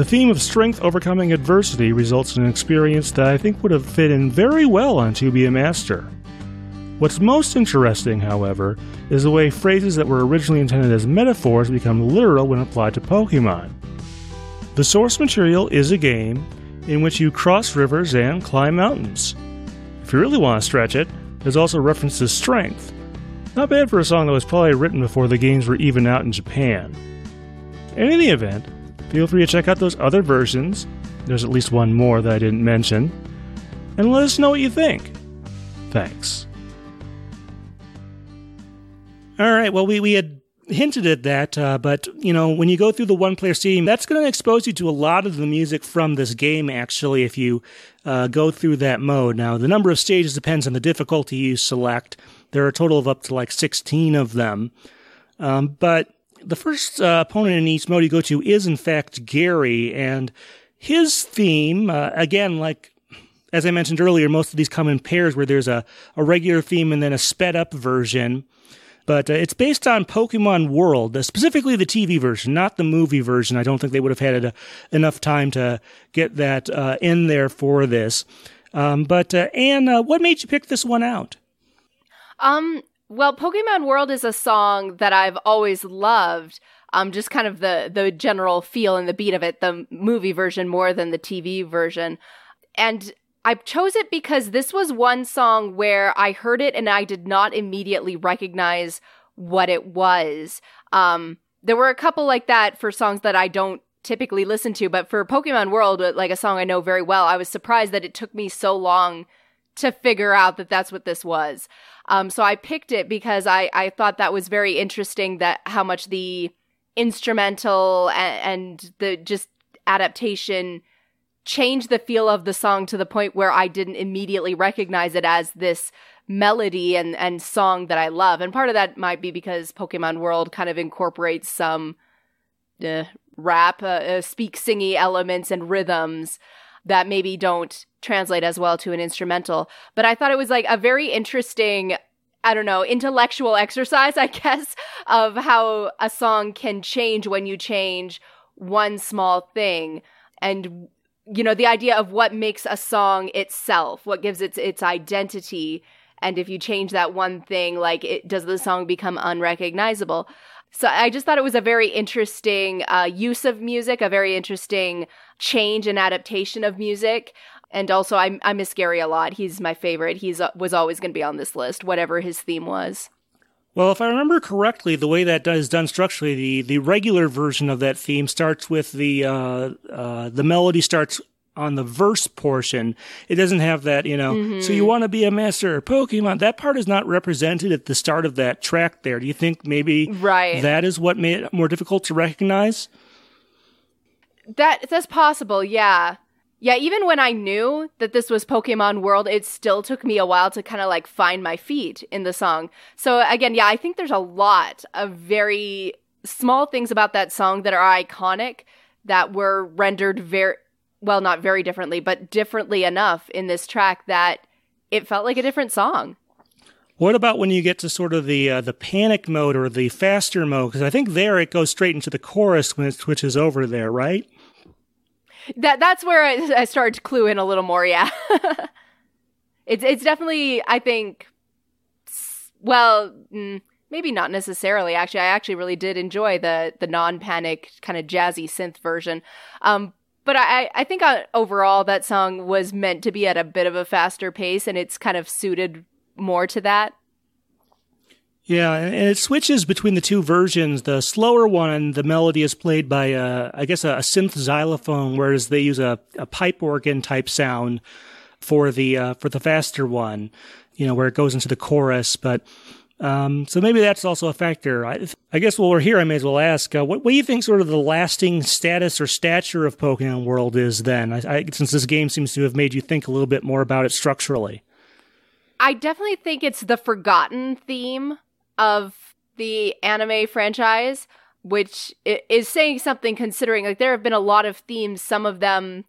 Speaker 1: the theme of strength overcoming adversity results in an experience that I think would have fit in very well on To Be a Master. What's most interesting, however, is the way phrases that were originally intended as metaphors become literal when applied to Pokemon. The source material is a game in which you cross rivers and climb mountains. If you really want to stretch it, there's also reference to strength. Not bad for a song that was probably written before the games were even out in Japan. In any event, feel free to check out those other versions. There's at least one more that I didn't mention. And let us know what you think. Thanks. All right, well, we, we had hinted at that, uh, but you know, when you go through the one player Steam, that's going to expose you to a lot of the music from this game. Actually, if you uh, go through that mode, now the number of stages depends on the difficulty you select. There are a total of up to like sixteen of them, um, but the first uh, opponent in each mode you go to is in fact Gary, and his theme uh, again, like as I mentioned earlier, most of these come in pairs where there's a, a regular theme and then a sped up version but uh, it's based on Pokemon World, uh, specifically the TV version, not the movie version. I don't think they would have had a, uh, enough time to get that uh, in there for this. Um, but Anne, what made you pick this one out?
Speaker 3: Um, well, Pokemon World is a song that I've always loved. Um, just kind of the the general feel and the beat of it, the movie version more than the TV version. And I chose it because this was one song where I heard it and I did not immediately recognize what it was. Um, there were a couple like that for songs that I don't typically listen to, but for Pokemon World, uh, like a song I know very well, I was surprised that it took me so long to figure out that that's what this was. Um, so I picked it because I, I thought that was very interesting that how much the instrumental and, and the just adaptation changed the feel of the song to the point where I didn't immediately recognize it as this melody and, and song that I love. And part of that might be because Pokemon World kind of incorporates some uh, rap, uh, uh, speak singy elements and rhythms that maybe don't translate as well to an instrumental. But I thought it was like a very interesting I don't know, intellectual exercise, I *laughs* guess, of how a song can change when you change one small thing. And you know the idea of what makes a song itself what gives it its identity and if you change that one thing like it does the song become unrecognizable so i just thought it was a very interesting uh, use of music a very interesting change and adaptation of music. And also I, I miss gary a lot. He's my favorite. He's uh, was always going to be on this list whatever his theme was.
Speaker 1: Well, if I remember correctly, the way that is done structurally, the, the regular version of that theme starts with the uh, uh, the melody starts on the verse portion. It doesn't have that, you know. Mm-hmm. So you want to be a master Pokemon. That part is not represented at the start of that track. There, do you think maybe
Speaker 3: right.
Speaker 1: that is what made it more difficult to recognize?
Speaker 3: That that's possible. Yeah. Yeah, even when I knew that this was Pokemon World, it still took me a while to kind of like find my feet in the song. So again, yeah, I think there's a lot of very small things about that song that are iconic that were rendered very well, not very differently, but differently enough in this track that it felt like a different song.
Speaker 1: What about when you get to sort of the uh, the panic mode or the faster mode? Because I think there it goes straight into the chorus when it switches over there, right?
Speaker 3: That that's where I, I started to clue in a little more. Yeah, *laughs* it's it's definitely I think. Well, mm, maybe not necessarily. Actually, I actually really did enjoy the the non panic kind of jazzy synth version. Um, but I I think uh, overall that song was meant to be at a bit of a faster pace, and it's kind of suited more to that.
Speaker 1: Yeah, and it switches between the two versions. The slower one, the melody is played by, a, I guess, a, a synth xylophone, whereas they use a, a pipe organ type sound for the uh, for the faster one. You know, where it goes into the chorus. But um, so maybe that's also a factor. I, I, guess while we're here, I may as well ask, uh, what, what do you think sort of the lasting status or stature of Pokemon World is then? I, since this game seems to have made you think a little bit more about it structurally.
Speaker 3: I definitely think it's the forgotten theme of the anime franchise, which is saying something considering like there have been a lot of themes, some of them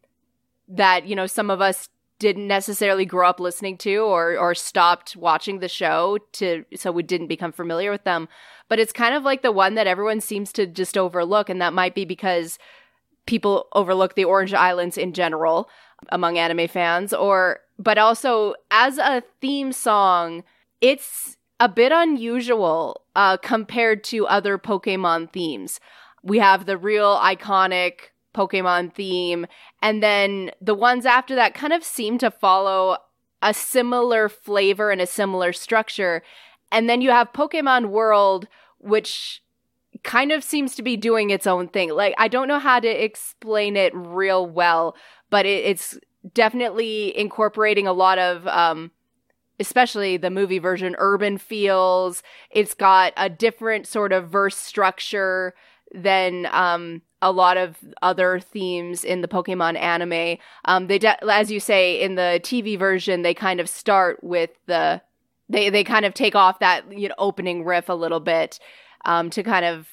Speaker 3: that, you know, some of us didn't necessarily grow up listening to or or stopped watching the show to so we didn't become familiar with them. But it's kind of like the one that everyone seems to just overlook and that might be because people overlook the orange islands in general among anime fans or but also as a theme song it's a bit unusual uh, compared to other pokemon themes. We have the real iconic Pokemon theme. And then the ones after that kind of seem to follow a similar flavor and a similar structure. And then you have Pokemon World, which kind of seems to be doing its own thing. Like, I don't know how to explain it real well, but it, it's definitely incorporating a lot of, um, especially the movie version, urban feels. It's got a different sort of verse structure than um, a lot of other themes in the Pokemon anime. Um, they, de- as you say, in the TV version, they kind of start with the they they kind of take off that you know opening riff a little bit um, to kind of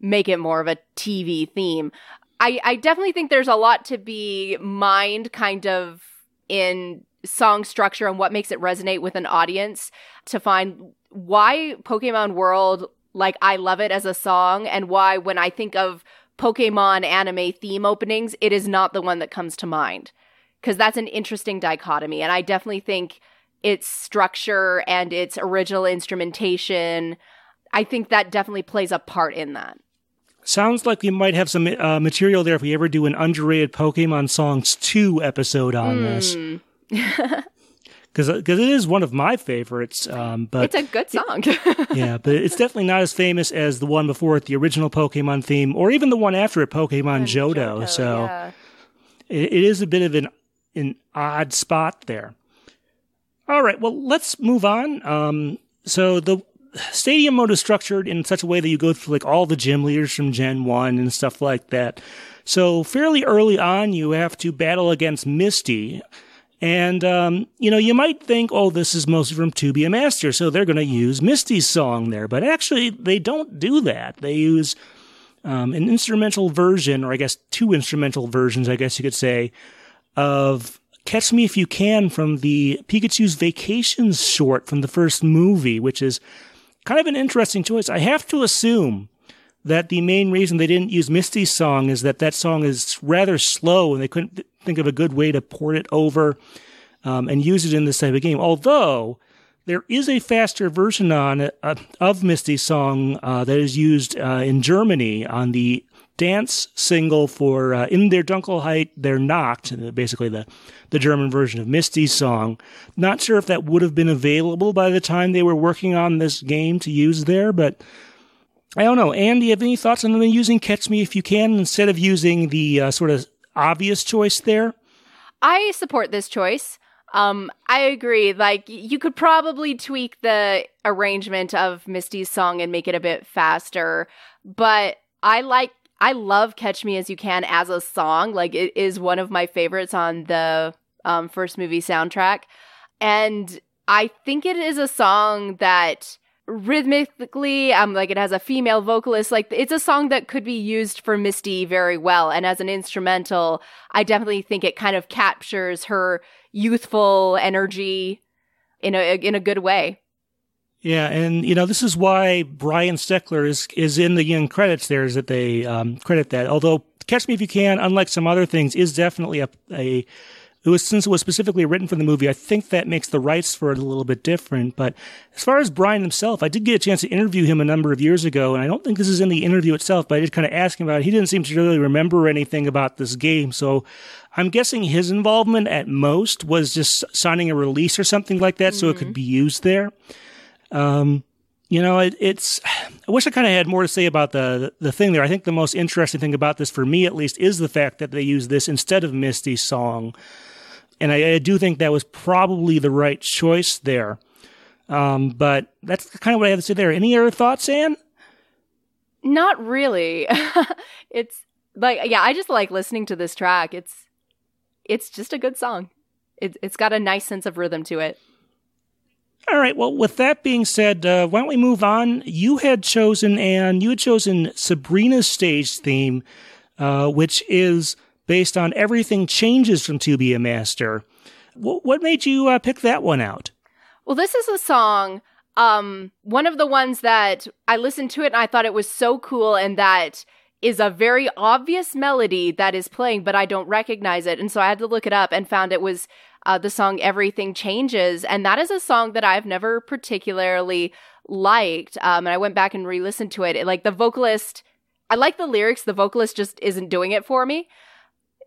Speaker 3: make it more of a TV theme. I I definitely think there's a lot to be mined, kind of in song structure and what makes it resonate with an audience to find why Pokemon World like I love it as a song and why when I think of Pokemon anime theme openings, it is not the one that comes to mind. Because that's an interesting dichotomy. And I definitely think its structure and its original instrumentation, I think that definitely plays a part in that.
Speaker 1: Sounds like we might have some uh, material there if we ever do an underrated Pokemon Songs 2 episode on mm. this. *laughs* because because it is one of my favorites. Um, but
Speaker 3: it's a good song. *laughs*
Speaker 1: yeah, but it's definitely not as famous as the one before it, the original Pokemon theme, or even the one after it, Pokemon Johto. Johto. So yeah. it, it is a bit of an an odd spot there. All right, well, let's move on. Um, so the stadium mode is structured in such a way that you go through like all the gym leaders from Gen 1 and stuff like that. So fairly early on, you have to battle against Misty, and, um, you know, you might think, oh, this is mostly from To Be a Master, so they're going to use Misty's song there. But actually, they don't do that. They use um, an instrumental version, or I guess two instrumental versions, I guess you could say, of Catch Me If You Can from the Pikachu's Vacations short from the first movie, which is kind of an interesting choice. I have to assume that the main reason they didn't use Misty's song is that that song is rather slow and they couldn't think of a good way to port it over um, and use it in this type of game. Although there is a faster version on uh, of Misty's song uh, that is used uh, in Germany on the dance single for uh, "In Der Dunkelheit Nacht," uh, basically the the German version of Misty's song. Not sure if that would have been available by the time they were working on this game to use there, but. I don't know. Andy, have any thoughts on them using Catch Me If You Can instead of using the uh, sort of obvious choice there.
Speaker 3: I support this choice. Um, I agree. Like you could probably tweak the arrangement of Misty's song and make it a bit faster, but I like I love Catch Me As You Can as a song. Like it is one of my favorites on the um, first movie soundtrack. And I think it is a song that rhythmically um like it has a female vocalist like it's a song that could be used for misty very well and as an instrumental i definitely think it kind of captures her youthful energy in a in a good way
Speaker 1: yeah, and you know this is why Brian Steckler is is in the young credits. There is that they um, credit that. Although Catch Me If You Can, unlike some other things, is definitely a, a it was since it was specifically written for the movie, I think that makes the rights for it a little bit different. But as far as Brian himself, I did get a chance to interview him a number of years ago, and I don't think this is in the interview itself, but I did kind of ask him about it. He didn't seem to really remember anything about this game, so I'm guessing his involvement at most was just signing a release or something like that, mm-hmm. so it could mm-hmm. be used there. Um, you know, it, it's. I wish I kind of had more to say about the the thing there. I think the most interesting thing about this, for me at least, is the fact that they use this instead of Misty's song and I, I, do think that was probably the right choice there. Um, but that's kind of what I have to say there. Any other thoughts, Anne?
Speaker 3: Not really. *laughs* it's like yeah, I just like listening to this track. It's it's just a good song. It, it's got a nice sense of rhythm to it.
Speaker 1: All right. Well, with that being said, uh, why don't we move on? You had chosen, and you had chosen Sabrina's stage theme, uh, which is based on Everything Changes from To Be a Master. W- what made you uh, pick that one out?
Speaker 3: Well, this is a song, um, one of the ones that I listened to it and I thought it was so cool and that is a very obvious melody that is playing, but I don't recognize it. And so I had to look it up and found it was uh, the song Everything Changes. And that is a song that I've never particularly liked. Um, and I went back and re listened to it. it. Like the vocalist, I like the lyrics, the vocalist just isn't doing it for me.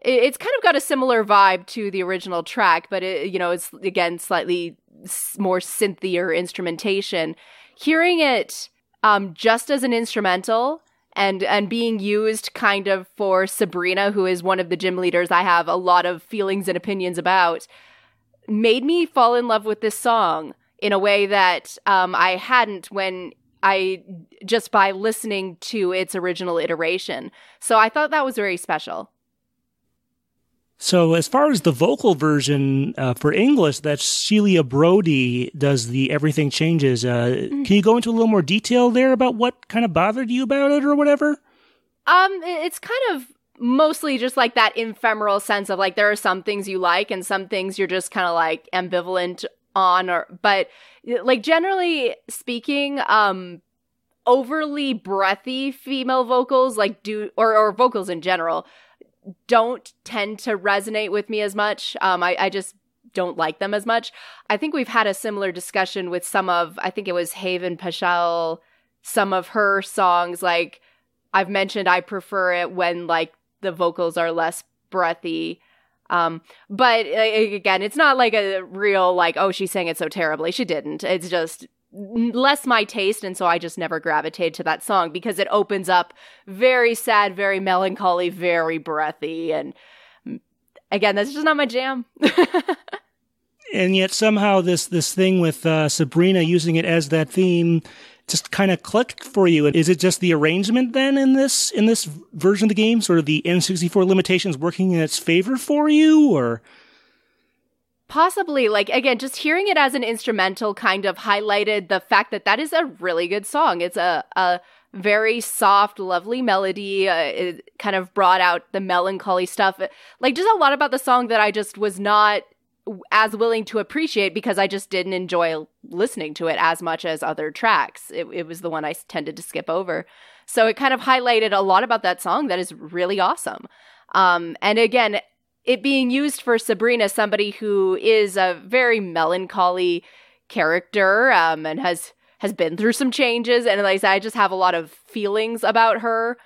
Speaker 3: It, it's kind of got a similar vibe to the original track, but it, you know, it's again slightly more synthier instrumentation. Hearing it um, just as an instrumental and and being used kind of for Sabrina, who is one of the gym leaders I have a lot of feelings and opinions about, made me fall in love with this song in a way that um, I hadn't when I just by listening to its original iteration. So I thought that was very special.
Speaker 1: So, as far as the vocal version uh, for English, that's Celia Brody does the Everything Changes. Uh, mm-hmm. Can you go into a little more detail there about what kind of bothered you about it or whatever?
Speaker 3: Um, it's kind of mostly just like that ephemeral sense of like there are some things you like and some things you're just kind of like ambivalent on or but like generally speaking um overly breathy female vocals like do or or vocals in general don't tend to resonate with me as much. Um, I, I just don't like them as much. I think we've had a similar discussion with some of, I think it was Haven Paschal, some of her songs. Like I've mentioned, I prefer it when like the vocals are less breathy. Um, but again, it's not like a real like, oh, she sang it so terribly. She didn't. It's just less my taste and so I just never gravitated to that song because it opens up very sad, very melancholy, very breathy and again, that's just not my jam. *laughs*
Speaker 1: and yet somehow this this thing with uh, Sabrina using it as that theme just kind of clicked for you. Is it just the arrangement then in this in this version of the game, sort of the N64 limitations working in its favor for you, or
Speaker 3: Possibly, like again, just hearing it as an instrumental kind of highlighted the fact that that is a really good song. It's a a very soft, lovely melody. Uh, it kind of brought out the melancholy stuff. Like just a lot about the song that I just was not as willing to appreciate because I just didn't enjoy listening to it as much as other tracks. It, it was the one I tended to skip over. So it kind of highlighted a lot about that song that is really awesome. Um, and again, it being used for Sabrina, somebody who is a very melancholy character um, and has has been through some changes, and like I said, I just have a lot of feelings about her.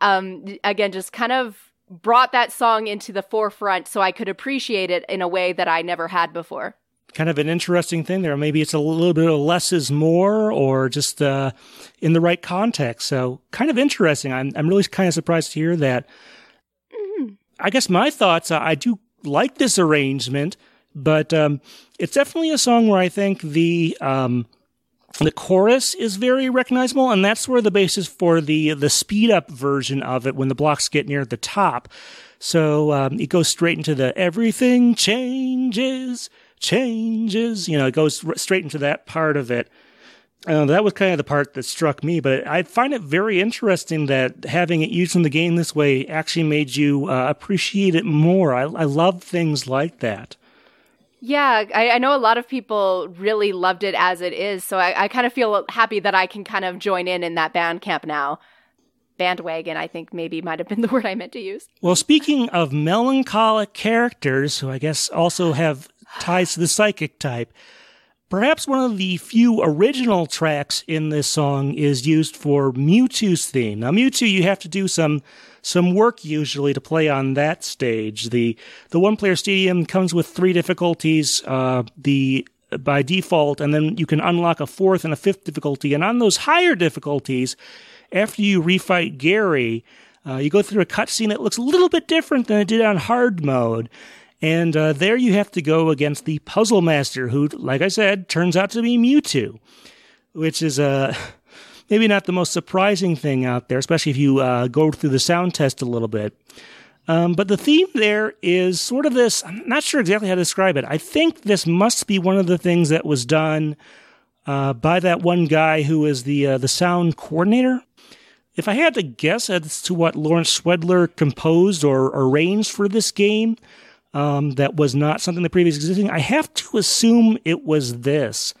Speaker 3: Um, again, just kind of brought that song into the forefront so I could appreciate it in a way that I never had before.
Speaker 1: Kind of an interesting thing there. Maybe it's a little bit of less is more, or just uh, in the right context. So, kind of interesting. I'm I'm really kind of surprised to hear that. I guess my thoughts, I do like this arrangement, but um, it's definitely a song where I think the um, the chorus is very recognizable, and that's where the basis for the the speed up version of it when the blocks get near the top. So um, it goes straight into the everything changes, changes. You know, it goes straight into that part of it. Uh, that was kind of the part that struck me, but I find it very interesting that having it used in the game this way actually made you uh, appreciate it more. I, I love things like that.
Speaker 3: Yeah, I, I, know a lot of people really loved it as it is, so I, I kind of feel happy that I can kind of join in in that band camp now. Bandwagon, I think maybe might have been *laughs* the word I meant to use.
Speaker 1: Well, speaking of melancholic characters, who I guess also have ties to the psychic type, Perhaps one of the few original tracks in this song is used for Mewtwo's theme. Now, Mewtwo, you have to do some some work usually to play on that stage. The the one player stadium comes with three difficulties. Uh, the by default, and then you can unlock a fourth and a fifth difficulty. And on those higher difficulties, after you refight Gary, uh, you go through a cutscene that looks a little bit different than it did on hard mode. And uh, there you have to go against the Puzzle Master, who, like I said, turns out to be Mewtwo, which is uh, *laughs* maybe not the most surprising thing out there, especially if you uh, go through the sound test a little bit. Um, but the theme there is sort of this. I'm not sure exactly how to describe it. I think this must be one of the things that was done uh, by that one guy who is the uh, the sound coordinator. If I had to guess as to what Lawrence Schwedler composed or arranged for this game, um, that was not something that previously existing, I have to assume it was this.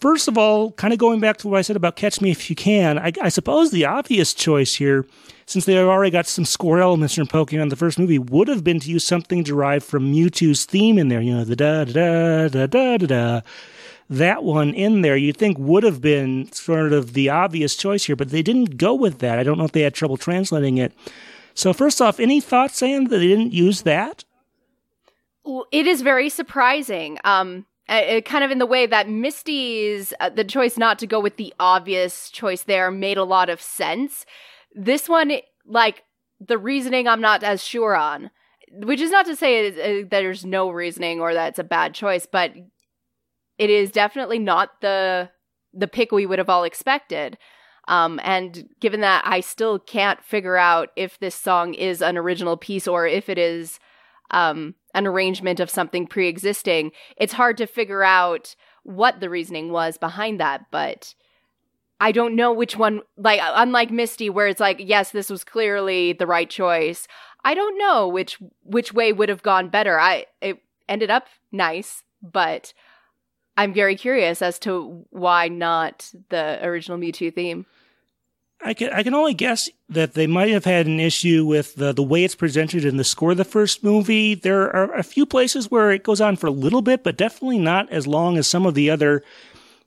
Speaker 1: First of all, kind of going back to what I said about Catch Me If You Can, I, I suppose the obvious choice here, since they have already got some score elements from Pokemon, the first movie would have been to use something derived from Mewtwo's theme in there. You know, the da da da da da da. That one in there, you'd think would have been sort of the obvious choice here, but they didn't go with that. I don't know if they had trouble translating it. So, first off, any thoughts, Sam, that they didn't use that?
Speaker 3: It is very surprising. Um, kind of in the way that Misty's uh, the choice not to go with the obvious choice there made a lot of sense. This one, like the reasoning, I'm not as sure on. Which is not to say uh, there's no reasoning or that it's a bad choice, but it is definitely not the the pick we would have all expected. Um, and given that I still can't figure out if this song is an original piece or if it is um, an arrangement of something pre existing, it's hard to figure out what the reasoning was behind that. But I don't know which one, like, unlike Misty, where it's like, yes, this was clearly the right choice. I don't know which which way would have gone better. I it ended up nice, but I'm very curious as to why not the original Mewtwo theme.
Speaker 1: I can I can only guess that they might have had an issue with the the way it's presented in the score of the first movie. There are a few places where it goes on for a little bit, but definitely not as long as some of the other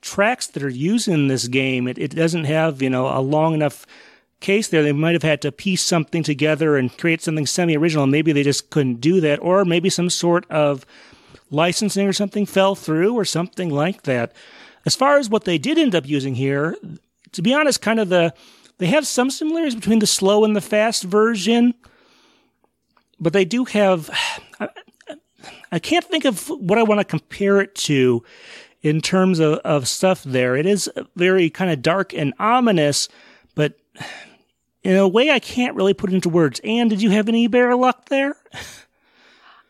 Speaker 1: tracks that are used in this game. It it doesn't have you know a long enough case there. They might have had to piece something together and create something semi original. Maybe they just couldn't do that, or maybe some sort of licensing or something fell through, or something like that. As far as what they did end up using here, to be honest, kind of the they have some similarities between the slow and the fast version, but they do have. I, I can't think of what I want to compare it to in terms of, of stuff there. It is very kind of dark and ominous, but in a way I can't really put into words. And did you have any better luck there?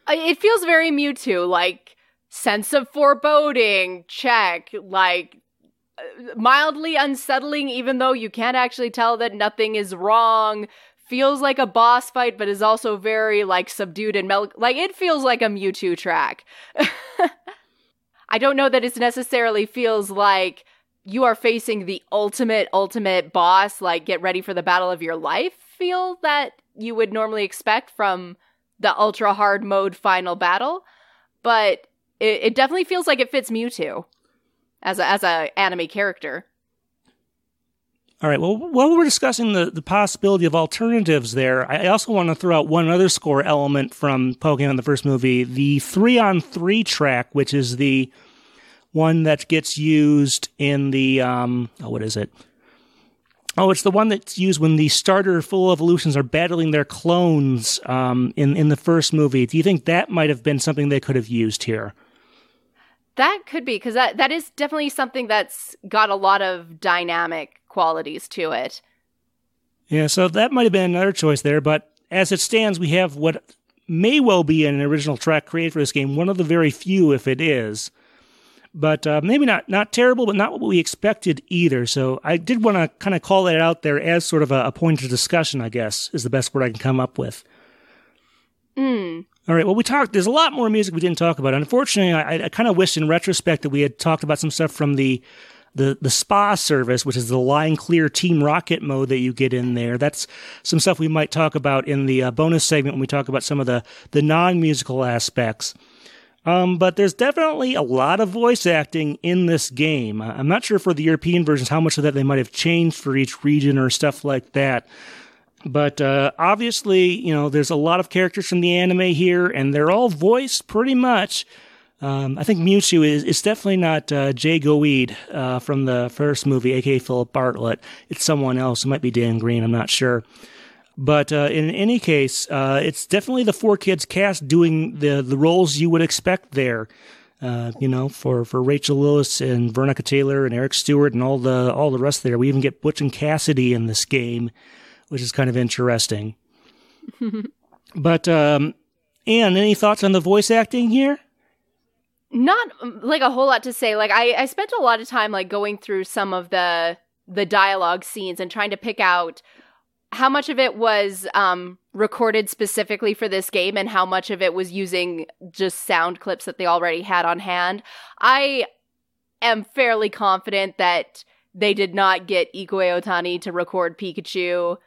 Speaker 3: It feels very Mewtwo, like sense of foreboding, check, like mildly unsettling, even though you can't actually tell that nothing is wrong. Feels like a boss fight, but is also very like subdued and mel- like it feels like a Mewtwo track. *laughs* I don't know that it necessarily feels like you are facing the ultimate, ultimate boss, like get ready for the battle of your life feel that you would normally expect from the ultra hard mode final battle. But it, it definitely feels like it fits Mewtwo as a as a anime character.
Speaker 1: All right. Well, while we're discussing the, the possibility of alternatives there, I also want to throw out one other score element from Pokemon the first movie, the three on three track, which is the one that gets used in the um oh, what is it? Oh, it's the one that's used when the starter full evolutions are battling their clones um, in in the first movie. Do you think that might have been something they could have used here?
Speaker 3: That could be because that that is definitely something that's got a lot of dynamic qualities to it.
Speaker 1: Yeah, so that might have been another choice there, but as it stands, we have what may well be an original track created for this game, one of the very few, if it is. But uh, maybe not not terrible, but not what we expected either. So I did want to kind of call that out there as sort of a, a point of discussion. I guess is the best word I can come up with.
Speaker 3: Hmm.
Speaker 1: All right. Well, we talked. There's a lot more music we didn't talk about. Unfortunately, I, I kind of wished in retrospect that we had talked about some stuff from the the the spa service, which is the line clear Team Rocket mode that you get in there. That's some stuff we might talk about in the uh, bonus segment when we talk about some of the the non musical aspects. Um, but there's definitely a lot of voice acting in this game. I'm not sure for the European versions how much of that they might have changed for each region or stuff like that. But uh, obviously, you know, there's a lot of characters from the anime here, and they're all voiced pretty much. Um, I think Mewtwo is, is definitely not uh, Jay Goede uh, from the first movie, aka Philip Bartlett. It's someone else. It might be Dan Green. I'm not sure. But uh, in any case, uh, it's definitely the 4Kids cast doing the the roles you would expect there. Uh, you know, for, for Rachael Lillis and Veronica Taylor and Eric Stewart and all the all the rest there. We even get Butch and Cassidy in this game which is kind of interesting. *laughs* But um, Anne, any thoughts on the voice acting here?
Speaker 3: Not um, like a whole lot to say. Like I, I spent a lot of time like going through some of the the dialogue scenes and trying to pick out how much of it was um, recorded specifically for this game and how much of it was using just sound clips that they already had on hand. I am fairly confident that they did not get Ikue Otani to record Pikachu.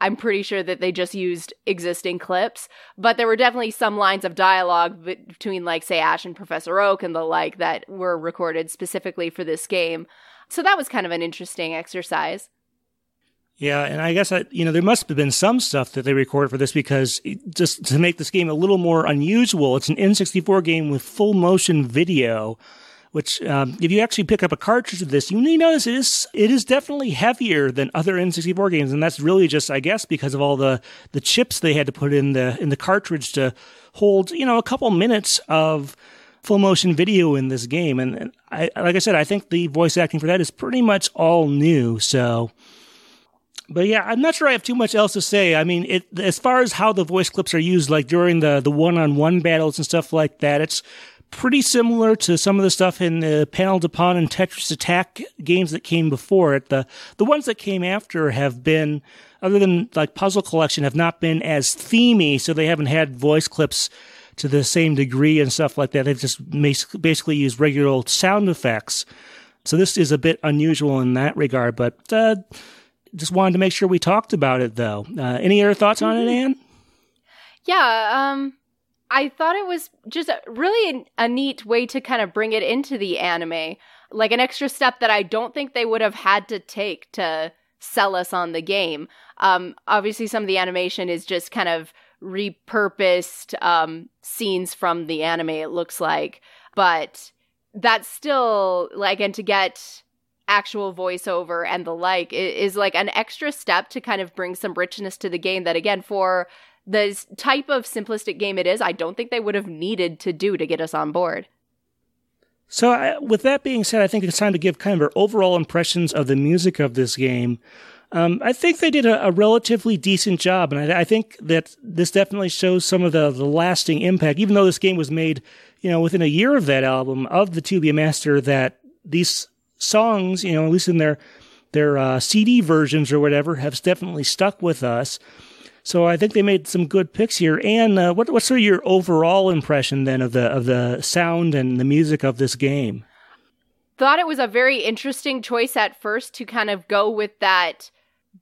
Speaker 3: I'm pretty sure that they just used existing clips, but there were definitely some lines of dialogue between, like, say, Ash and Professor Oak and the like that were recorded specifically for this game. So that was kind of an interesting exercise.
Speaker 1: Yeah, and I guess I, you know there must have been some stuff that they recorded for this because just to make this game a little more unusual, it's an N64 game with full motion video. Which, um, if you actually pick up a cartridge of this, you may notice it is it is definitely heavier than other N64 games, and that's really just, I guess, because of all the the chips they had to put in the in the cartridge to hold, you know, a couple minutes of full motion video in this game. And, and I, like I said, I think the voice acting for that is pretty much all new. So but yeah, I'm not sure I have too much else to say. I mean, it, as far as how the voice clips are used, like during the, the one-on-one battles and stuff like that, it's pretty similar to some of the stuff in the Panel de Pon and Tetris Attack games that came before it. The, the ones that came after have been, other than like Puzzle Collection, have not been as themey, so they haven't had voice clips to the same degree and stuff like that. They've just basically used regular sound effects. So this is a bit unusual in that regard, but, uh, just wanted to make sure we talked about it, though. Uh, any other thoughts on it, mm-hmm. Anne?
Speaker 3: Yeah, um, I thought it was just really a, a neat way to kind of bring it into the anime, like an extra step that I don't think they would have had to take to sell us on the game. Um, obviously, some of the animation is just kind of repurposed um, scenes from the anime. It looks like, but that's still like, and to get actual voiceover and the like is, like an extra step to kind of bring some richness to the game that again for the type of simplistic game it is i don't think they would have needed to do to get us on board
Speaker 1: so uh, with that being said i think it's time to give kind of our overall impressions of the music of this game um, I think they did a, a relatively decent job, and I, I, think that this definitely shows some of the, the lasting impact. Even though this game was made, you know, within a year of that album of the To Master, that these songs, you know, at least in their their uh, CD versions or whatever, have definitely stuck with us. So I think they made some good picks here. And uh, what, what's sort of your overall impression then of the of the sound and the music of this game?
Speaker 3: Thought it was a very interesting choice at first to kind of go with that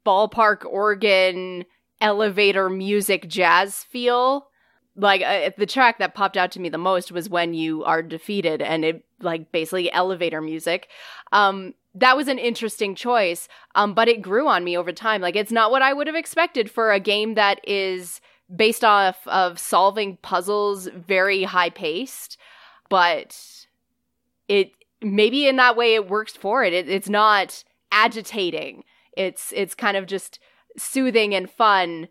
Speaker 3: ballpark organ elevator music jazz feel like uh, the track that popped out to me the most was when you are defeated and it like basically elevator music um that was an interesting choice um but it grew on me over time like it's not what i would have expected for a game that is based off of solving puzzles very high paced but it maybe in that way it works for it. it it's not agitating it's it's kind of just soothing and fun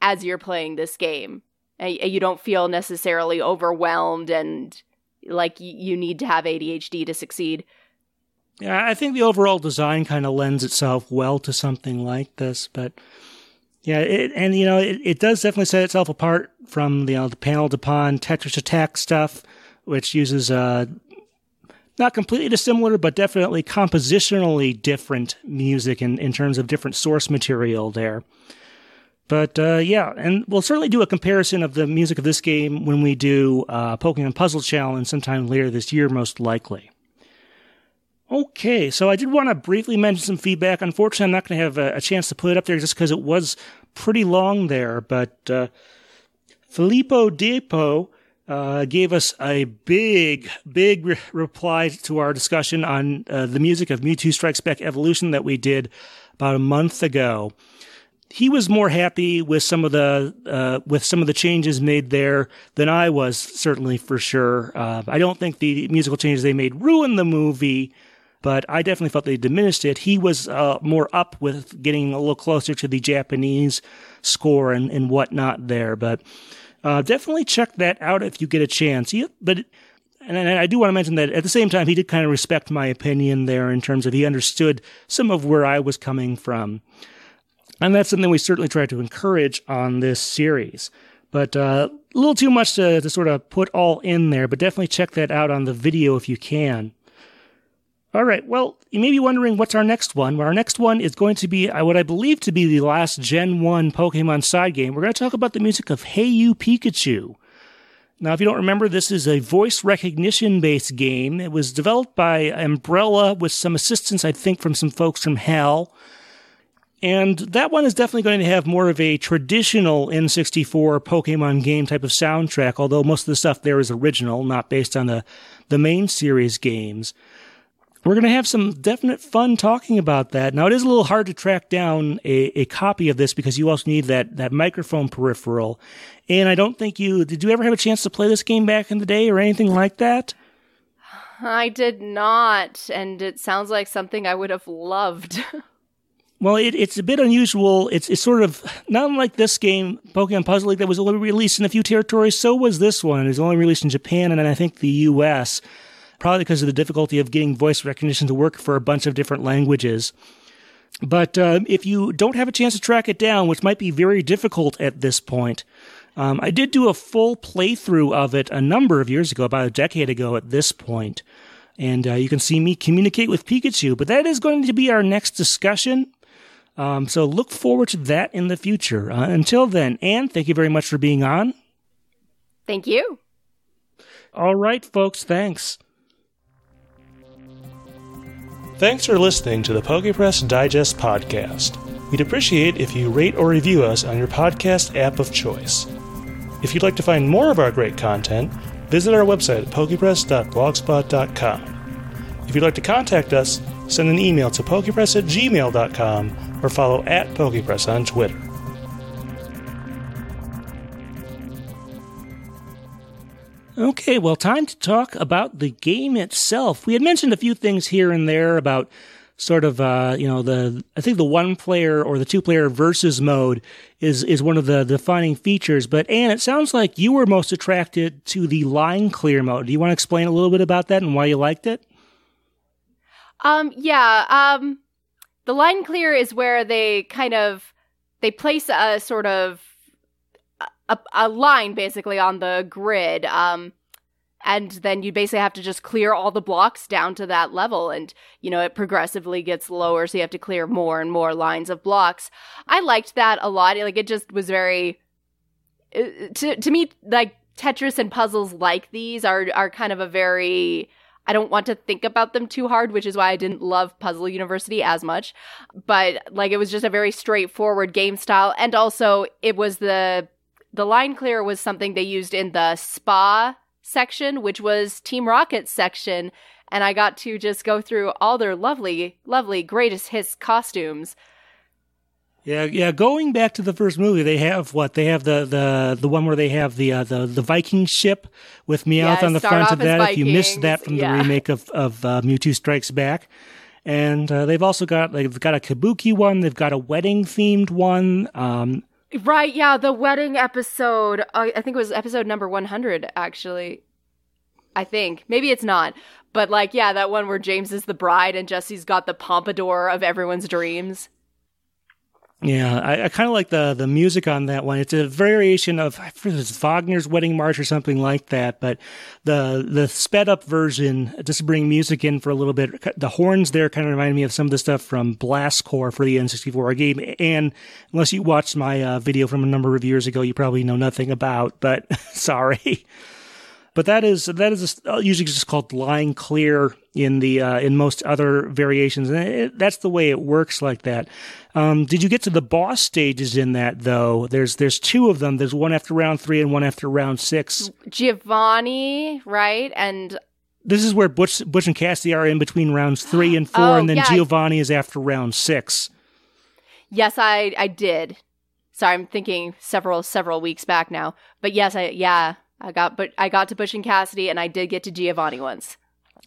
Speaker 3: as you're playing this game you don't feel necessarily overwhelmed and like you need to have ADHD to succeed.
Speaker 1: Yeah, I think the overall design kind of lends itself well to something like this, but yeah, it, and you know, it, it does definitely set itself apart from you know the Panel de Pon Tetris Attack stuff, which uses uh not completely dissimilar, but definitely compositionally different music in, in terms of different source material there. But uh, yeah, and we'll certainly do a comparison of the music of this game when we do uh, Pokemon Puzzle Challenge sometime later this year, most likely. Okay, so I did want to briefly mention some feedback. Unfortunately, I'm not going to have a, a, chance to put it up there just because it was pretty long there. But uh, Filippo Depo uh, gave us a big, big re- reply to our discussion on uh, the music of Mewtwo Strikes Back Evolution that we did about a month ago he was more happy with some of the uh, with some of the changes made there than I was, certainly for sure. Uh, I don't think the musical changes they made ruined the movie, but I definitely felt they diminished it. He was uh, more up with getting a little closer to the Japanese score and, and whatnot there, but uh, definitely check that out if you get a chance. But and I do want to mention that at the same time, he did kind of respect my opinion there in terms of he understood some of where I was coming from. And that's something we certainly try to encourage on this series. But uh, a little too much to, to sort of put all in there, but definitely check that out on the video if you can. All right. Well, you may be wondering what's our next one. Well, our next one is going to be uh, what I believe to be the last Gen 1 Pokemon side game. We're going to talk about the music of Hey You Pikachu. Now, if you don't remember, this is a voice recognition based game. It was developed by Ambrella with some assistance, I think, from some folks from HAL. And that one is definitely going to have more of a traditional N64 Pokemon game type of soundtrack, although most of the stuff there is original, not based on the, the main series games. We're going to have some definite fun talking about that. Now, it is a little hard to track down a, a copy of this because you also need that, that microphone peripheral. And I don't think you, did you ever have a chance to play this game back in the day or anything like that?
Speaker 3: I did not, and it sounds like something I would have loved. *laughs*
Speaker 1: Well, it, it's a bit unusual. It's it's sort of not unlike this game, Pokemon Puzzle League, that was only released in a few territories. So was this one. It was only released in Japan and then I think the U.S. Probably because of the difficulty of getting voice recognition to work for a bunch of different languages. But uh, if you don't have a chance to track it down, which might be very difficult at this point, um, I did do a full playthrough of it a number of years ago, about a decade ago at this point. And uh, you can see me communicate with Pikachu. But that is going to be our next discussion. Um, so look forward to that in the future. Uh, until then, Anne, thank you very much for being on.
Speaker 3: Thank you.
Speaker 1: All right, folks, thanks. Thanks for listening to the PokePress Digest podcast. We'd appreciate if you rate or review us on your podcast app of choice. If you'd like to find more of our great content, visit our website at pokepress.blogspot.com. If you'd like to contact us, send an email to pokepress at gmail.com or follow at pokepress on Twitter. Okay, well, time to talk about the game itself. We had mentioned a few things here and there about sort of, uh, you know, the, I think the one player or the two player versus mode is, is one of the defining features. But Anne, it sounds like you were most attracted to the line clear mode. Do you want to explain a little bit about that and why you liked it?
Speaker 3: Um, yeah, um, the line clear is where they kind of, they place a sort of a, a line basically on the grid. Um, and then you basically have to just clear all the blocks down to that level and you know it progressively gets lower so you have to clear more and more lines of blocks i liked that a lot like it just was very uh, to to me like tetris and puzzles like these are are kind of a very I don't want to think about them too hard, which is why I didn't love Puzzle University as much. But like it was just a very straightforward game style and also it was the the line clear was something they used in the spa section, which was Team Rocket's section. And I got to just go through all their lovely, lovely greatest hits costumes.
Speaker 1: Yeah, yeah. Going back to the first movie, they have what they have the the the one where they have the uh, the the Viking ship with Meowth
Speaker 3: Yeah,
Speaker 1: on the front of that.
Speaker 3: as
Speaker 1: If you missed that
Speaker 3: Vikings,
Speaker 1: from
Speaker 3: yeah.
Speaker 1: the remake of of uh, Mewtwo Strikes Back, and uh, they've also got they've got a Kabuki one. They've got a wedding themed one. Um,
Speaker 3: Right, yeah, the wedding episode. Uh, I think it was episode number 100, actually. I think. Maybe it's not. But, like, yeah, that one where James is the bride and Jessie's got the pompadour of everyone's dreams.
Speaker 1: Yeah, I, I kind of like the the music on that one. It's a variation of I forget it's Wagner's Wedding March or something like that. But the the sped up version, just to bring music in for a little bit, the horns there kind of remind me of some of the stuff from Blast Corps for the N64 game. And unless you watched my uh, video from a number of years ago, you probably know nothing about. But *laughs* sorry. But that is that is usually just called line clear in the uh, in most other variations, and it, that's the way it works like that. Um, did you get to the boss stages in that though? There's there's two of them. There's one after round three and one after round six.
Speaker 3: Giovanni, right? And
Speaker 1: This is where Butch Butch and Cassidy are in between rounds three and four,
Speaker 3: Oh,
Speaker 1: and then
Speaker 3: yeah.
Speaker 1: Giovanni is after round six.
Speaker 3: yes, I I did. Sorry, I'm thinking several several weeks back now. But yes, I yeah, I got but I got to Butch and Cassidy and I did get to Giovanni once.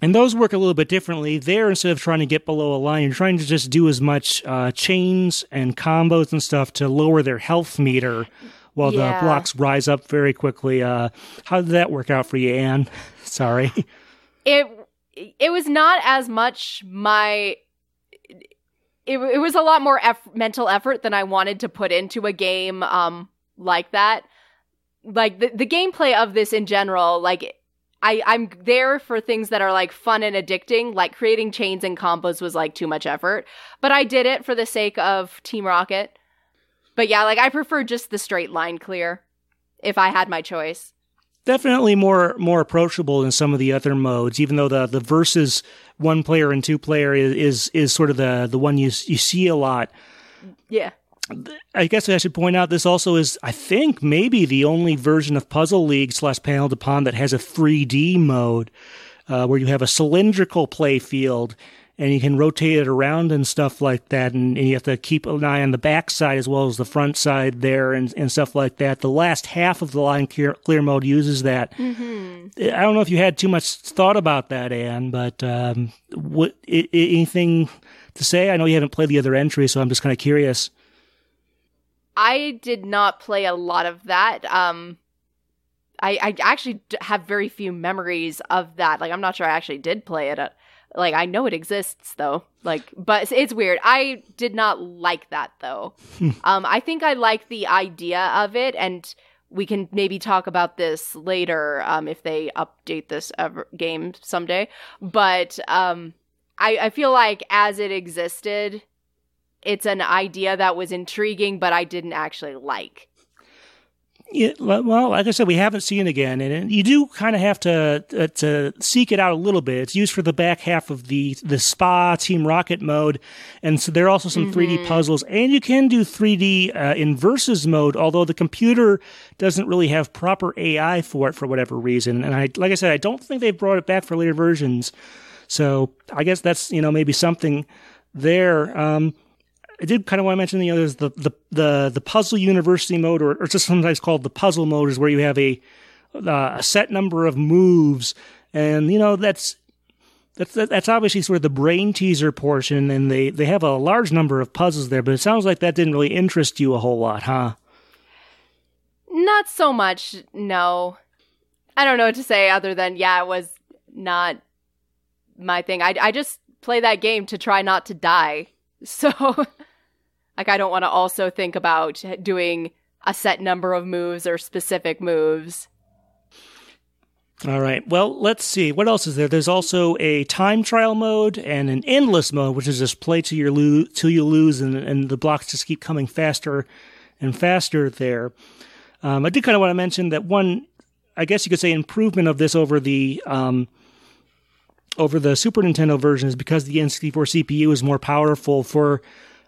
Speaker 1: And those work a little bit differently. There, instead of trying to get below a line, you're trying to just do as much uh, chains and combos and stuff to lower their health meter while
Speaker 3: Yeah.
Speaker 1: the blocks rise up very quickly. Uh, how did that work out for you, Anne? *laughs* Sorry.
Speaker 3: it it was not as much my it, it was a lot more eff- mental effort than I wanted to put into a game um like that like the, the gameplay of this in general, like I, I'm there for things that are like fun and addicting. Like creating chains and combos was like too much effort, but I did it for the sake of Team Rocket. But yeah, like I prefer just the straight line clear if I had my choice.
Speaker 1: Definitely more more approachable than some of the other modes, even though the the versus one player and two player is is, is sort of the the one you you see a lot.
Speaker 3: Yeah.
Speaker 1: I guess I should point out this also is, I think, maybe the only version of Puzzle League slash Panel de Pon that has a 3D mode uh, where you have a cylindrical play field and you can rotate it around and stuff like that. And, and you have to keep an eye on the back side as well as the front side there and, and stuff like that. The last half of the line clear, clear mode uses that. Mm-hmm. I don't know if you had too much thought about that, Anne, but um, what, I- anything to say? I know you haven't played the other entry, so I'm just kind of curious.
Speaker 3: I did not play a lot of that. Um, I, I actually have very few memories of that. Like, I'm not sure I actually did play it. Uh, like, I know it exists though. Like, but it's weird. I did not like that though. *laughs* um, I think I like the idea of it, and we can maybe talk about this later um, if they update this ever- game someday. But um, I, I feel like as it existed, it's an idea that was intriguing, but I didn't actually like.
Speaker 1: Yeah, well, like I said, we haven't seen it again, and you do kind of have to uh, to seek it out a little bit. It's used for the back half of the the Spa Team Rocket mode, and so there are also some mm-hmm. 3D puzzles, and you can do 3D uh, in versus mode. Although the computer doesn't really have proper AI for it for whatever reason, and I like I said, I don't think they've brought it back for later versions. So I guess that's you know maybe something there. Um, I did kind of want to mention, know, there's the, the, the, the puzzle university mode, or, or just sometimes called the puzzle mode, is where you have a, uh, a set number of moves. And, you know, that's, that's, that's obviously sort of the brain teaser portion. And they, they have a large number of puzzles there, but it sounds like that didn't really interest you a whole lot, huh?
Speaker 3: Not so much, no. I don't know what to say other than, yeah, it was not my thing. I, I just play that game to try not to die. *laughs* So like I don't want to also think about doing a set number of moves or specific moves.
Speaker 1: All right. Well, let's see. What else is there? There's also a time trial mode and an endless mode, which is just play till you lose, till you lose, and, and the blocks just keep coming faster and faster. There. Um, I did kind of want to mention that one, I guess you could say, improvement of this over the um, over the Super Nintendo version is because the N64 CPU is more powerful for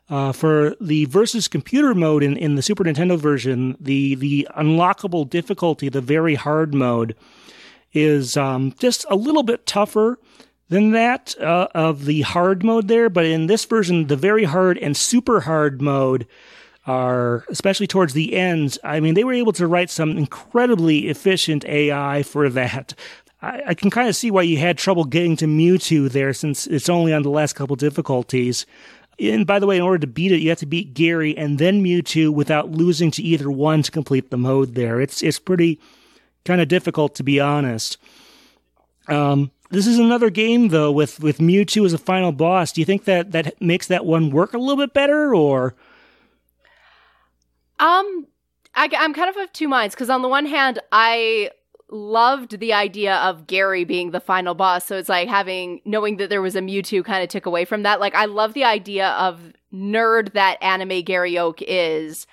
Speaker 1: uh, for the versus computer mode in, in the Super Nintendo version, the the unlockable difficulty, the very hard mode, is um, just a little bit tougher than that uh, of the hard mode there. But in this version, the very hard and super hard mode are, especially towards the ends, I mean, they were able to write some incredibly efficient AI for that. I, I can kind of see why you had trouble getting to Mewtwo there since it's only on the last couple difficulties. And by the way, in order to beat it, you have to beat Gary and then Mewtwo without losing to either one to complete the mode there. It's it's pretty kind of difficult to be honest. Um, this is another game though with with Mewtwo as a final boss. Do you think that that makes that one work a little bit better or
Speaker 3: um I, I'm kind of of two minds because on the one hand, I loved the idea of Gary being the final boss. So it's like having knowing that there was a Mewtwo kind of took away from that. Like I love the idea of nerd that anime Gary Oak is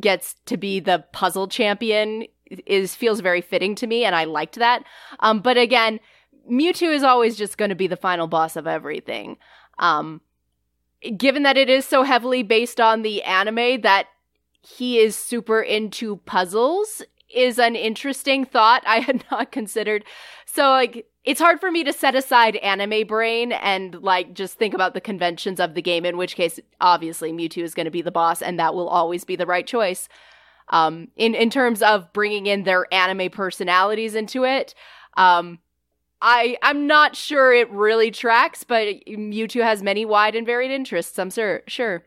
Speaker 3: gets to be the puzzle champion is feels very fitting to me and I liked that. Um but again, Mewtwo is always just going to be the final boss of everything. Um given that it is so heavily based on the anime that he is super into puzzles is an interesting thought I had *laughs* not considered. So like it's hard for me to set aside anime brain and like just think about the conventions of the game in which case obviously Mewtwo is going to be the boss and that will always be the right choice. Um in in terms of bringing in their anime personalities into it, um I I'm not sure it really tracks, but Mewtwo has many wide and varied interests. I'm sure sure.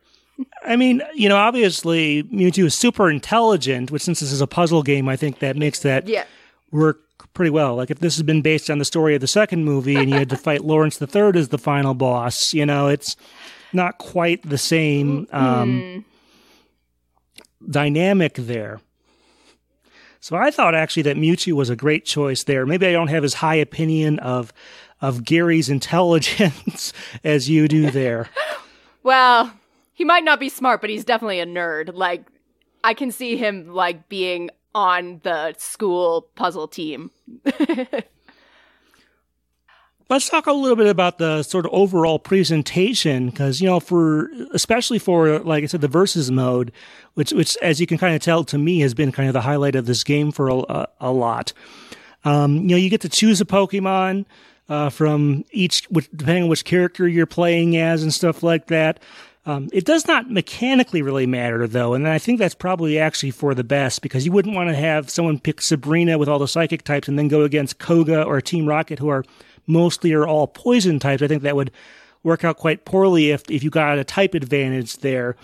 Speaker 1: I mean, you know, obviously Mewtwo is super intelligent, which since this is a puzzle game, I think that makes that
Speaker 3: yeah.
Speaker 1: work pretty well. Like if this has been based on the story of the second movie and you had to *laughs* fight Lawrence the Third as the final boss, you know, it's not quite the same um, mm. dynamic there. So I thought actually that Mewtwo was a great choice there. Maybe I don't have as high opinion of of Gary's *laughs* intelligence as you do there. *laughs*
Speaker 3: well, he might not be smart, but he's definitely a nerd. Like I can see him like being on the school puzzle team. *laughs*
Speaker 1: Let's talk a little bit about the sort of overall presentation, because you know, for especially for like I said, the versus mode, which which as you can kind of tell to me has been kind of the highlight of this game for a, a lot. Um, you know, you get to choose a Pokemon uh, from each, depending on which character you're playing as and stuff like that. Um, it does not mechanically really matter though, and I think that's probably actually for the best because you wouldn't want to have someone pick Sabrina with all the psychic types and then go against Koga or Team Rocket who are mostly or all poison types, I think that would work out quite poorly if, if you got a type advantage there.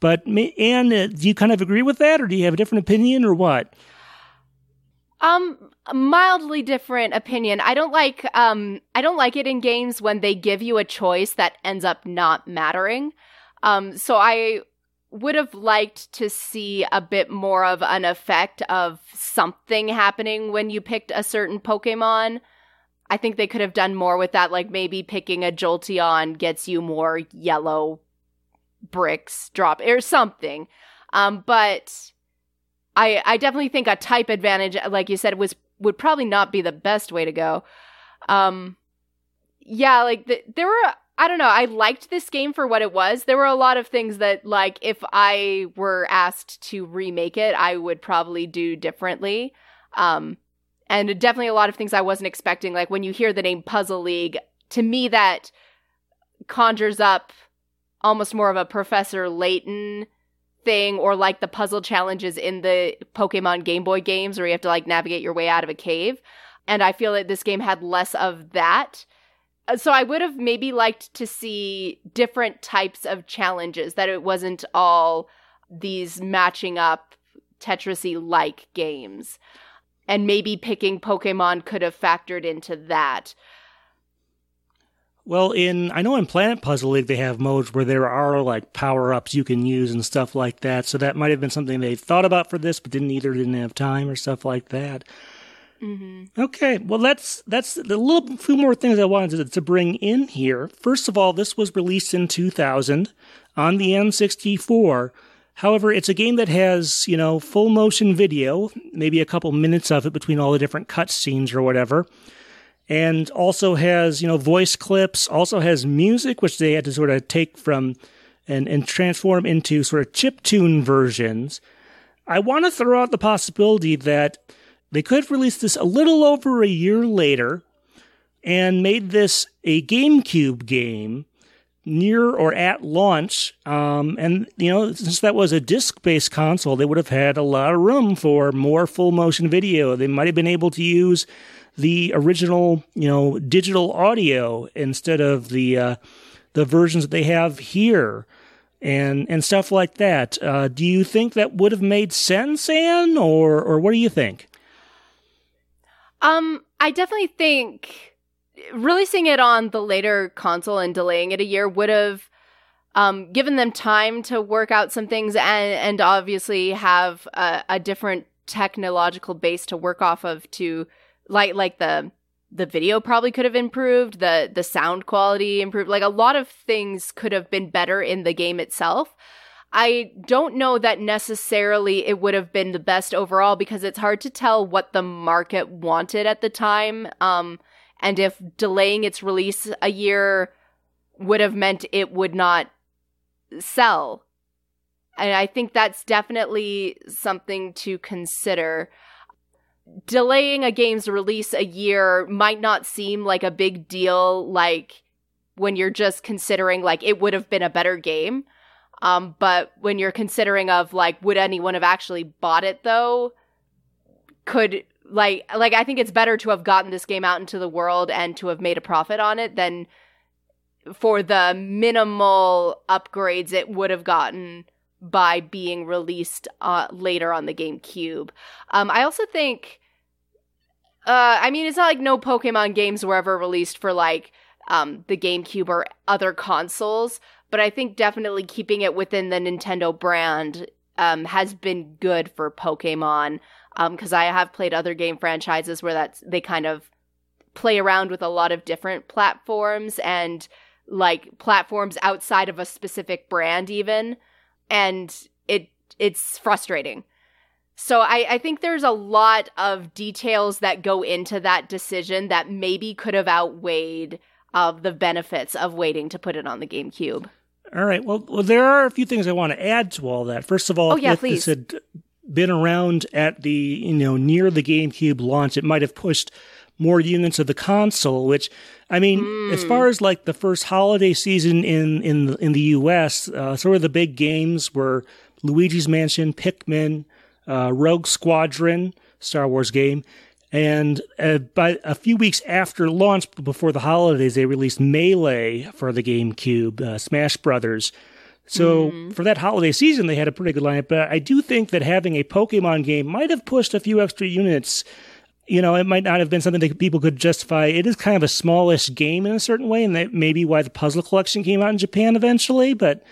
Speaker 1: But, Anne, uh, do you kind of agree with that, or do you have a different opinion, or what?
Speaker 3: Um, mildly different opinion. I don't like um I don't like it in games when they give you a choice that ends up not mattering. Um so I would have liked to see a bit more of an effect of something happening when you picked a certain Pokemon. I think they could have done more with that, like maybe picking a Jolteon gets you more yellow bricks drop or something. Um, but I I definitely think a type advantage, like you said, was would probably not be the best way to go. Um, yeah, like the, there were I don't know. I liked this game for what it was. There were a lot of things that, like, if I were asked to remake it, I would probably do differently. Um, and definitely a lot of things I wasn't expecting. Like when you hear the name Puzzle League, to me that conjures up almost more of a Professor Layton thing, or like the puzzle challenges in the Pokemon Game Boy games, where you have to like navigate your way out of a cave. And I feel that this game had less of that. So I would have maybe liked to see different types of challenges, that it wasn't all these matching up Tetrisy like games and maybe picking Pokemon could have factored into that.
Speaker 1: Well, in I know in Planet Puzzle League they have modes where there are like power ups you can use and stuff like that. So that might have been something they thought about for this, but didn't either didn't have time or stuff like that. Mm-hmm. Okay, well that's that's a little few more things I wanted to, to bring in here. First of all, this was released in 2000 on the N64. However, it's a game that has, you know, full motion video, maybe a couple minutes of it between all the different cutscenes or whatever. And also has, you know, voice clips, also has music, which they had to sort of take from and, and transform into sort of chip tune versions. I want to throw out the possibility that they could have released this a little over a year later and made this a GameCube game near or at launch. Um, and, you know, since that was a disc based console, they would have had a lot of room for more full motion video. They might have been able to use the original, you know, digital audio instead of the, uh, the versions that they have here and, and stuff like that. Uh, do you think that would have made sense, Anne, or, or what do you think?
Speaker 3: Um, I definitely think releasing it on the later console and delaying it a year would have um, given them time to work out some things and and obviously have a, a, different technological base to work off of to like like the the video probably could have improved the the sound quality improved. Like a lot of things could have been better in the game itself I don't know that necessarily it would have been the best overall because it's hard to tell what the market wanted at the time. Um, and if delaying its release a year would have meant it would not sell. And I think that's definitely something to consider. Delaying a game's release a year might not seem like a big deal, like when you're just considering like it would have been a better game. Um, but when you're considering of like, would anyone have actually bought it though? Could like like I think it's better to have gotten this game out into the world and to have made a profit on it than for the minimal upgrades it would have gotten by being released uh, later on the GameCube. Um, I also think, uh, I mean, it's not like no Pokemon games were ever released for like um, the GameCube or other consoles, but I think definitely keeping it within the Nintendo brand um, has been good for Pokemon because um, I have played other game franchises where that's they kind of play around with a lot of different platforms and like platforms outside of a specific brand even and it it's frustrating so I, I think there's a lot of details that go into that decision that maybe could have outweighed of the benefits of waiting to put it on the GameCube.
Speaker 1: All right. Well, well, there are a few things I want to add to all that. First of all,
Speaker 3: oh, yeah,
Speaker 1: if
Speaker 3: please.
Speaker 1: this had been around at the you know near the GameCube launch, it might have pushed more units of the console. Which, I mean, mm. as far as like the first holiday season in in the, in the U.S., uh, sort of the big games were Luigi's Mansion, Pikmin, uh, Rogue Squadron, Star Wars game. And uh, by a few weeks after launch, before the holidays, they released Melee for the GameCube, uh, Smash Brothers. So mm. for that holiday season, they had a pretty good lineup. But I do think that having a Pokemon game might have pushed a few extra units. You know, it might not have been something that people could justify. It is kind of a smallish game in a certain way, and that may be why the puzzle collection came out in Japan eventually. But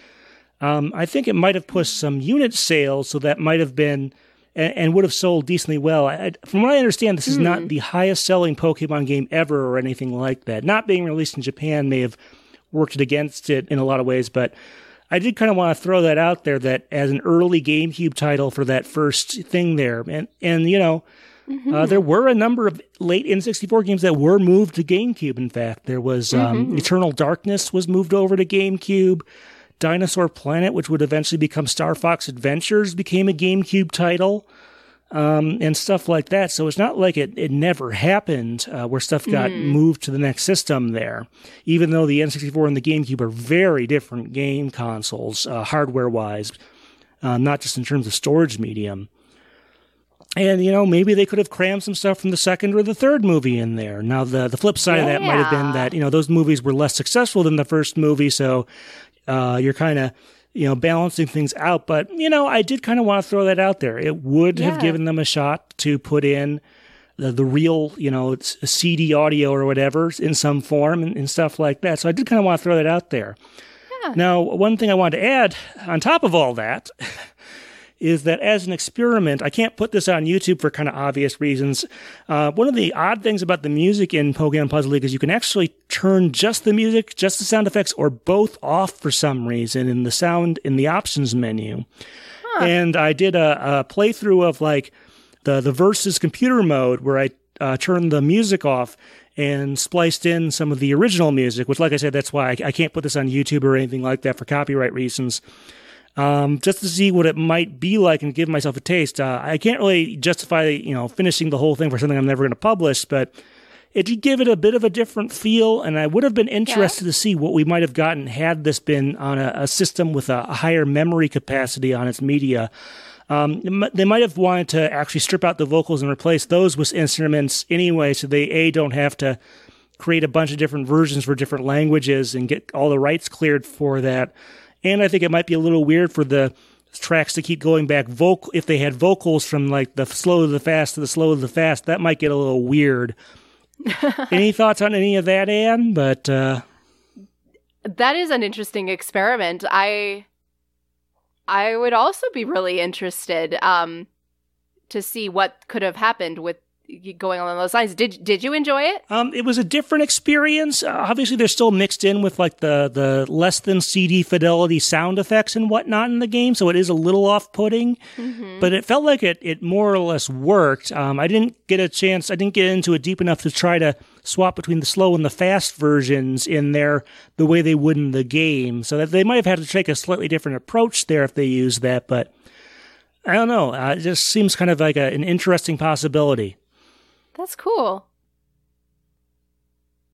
Speaker 1: um, I think it might have pushed some unit sales, so that might have been and, and would have sold decently well. I, from what I understand, this is mm. not hmm. the highest selling Pokemon game ever or anything like that. Not being released in Japan may have worked against it in a lot of ways, but I did kind of want to throw that out there that as an early GameCube title for that first thing there. And, and you know, Mm-hmm. Uh, there were a number of late N64 games that were moved to GameCube. In fact, there was um, mm-hmm. Eternal Darkness was moved over to GameCube. Dinosaur Planet, which would eventually become Star Fox Adventures, became a GameCube title. Um, and stuff like that. So it's not like it, it never happened uh, where stuff got mm. moved to the next system there. Even though the N64 and the GameCube are very different game consoles, uh, hardware wise, uh, not just in terms of storage medium. And, you know, maybe they could have crammed some stuff from the second or the third movie in there. Now, the, the flip side yeah. of that might have been that, you know, those movies were less successful than the first movie. So uh, you're kind of you know balancing things out. But you know, I did kind of want to throw that out there. It would yeah. have given them a shot to put in the, the real, you know, CD audio or whatever in some form and, and stuff like that. So I did kind of want to throw that out there. Yeah. Now, one thing I wanted to add on top of all that *laughs* is that as an experiment, I can't put this on YouTube for kind of obvious reasons. Uh, one of the odd things about the music in Pokemon Puzzle League is you can actually turn just the music, just the sound effects, or both off for some reason in the sound in the options menu. Huh. And I did a, a, playthrough of like the the versus computer mode where I uh, turned the music off and spliced in some of the original music, which, like I said, that's why I, I can't put this on YouTube or anything like that for copyright reasons um, just to see what it might be like and give myself a taste. Uh, I can't really justify, you know, finishing the whole thing for something I'm never going to publish, but it did give it a bit of a different feel, and I would have been interested yeah. to see what we might have gotten had this been on a, a system with a, a, higher memory capacity on its media. Um, they might have wanted to actually strip out the vocals and replace those with instruments anyway, so they a don't have to create a bunch of different versions for different languages and get all the rights cleared for that. And I think it might be a little weird for the tracks to keep going back vocal if they had vocals from like the slow to the fast to the slow to the fast that might get a little weird. *laughs* Any thoughts on any of that anne but uh
Speaker 3: that is an interesting experiment. I i would also be really interested um to see what could have happened with going along those lines. Did did you enjoy it?
Speaker 1: Um, it was a different experience. Uh, obviously, they're still mixed in with like the the less than CD fidelity sound effects and whatnot in the game, so it is a little off putting. Mm-hmm. But it felt like it it more or less worked. Um, I didn't get a chance. I didn't get into it deep enough to try to swap between the slow and the fast versions in there the way they would in the game. So that they might have had to take a slightly different approach there if they used that, but. I don't know. Uh, it just seems kind of like a, an interesting possibility.
Speaker 3: That's cool.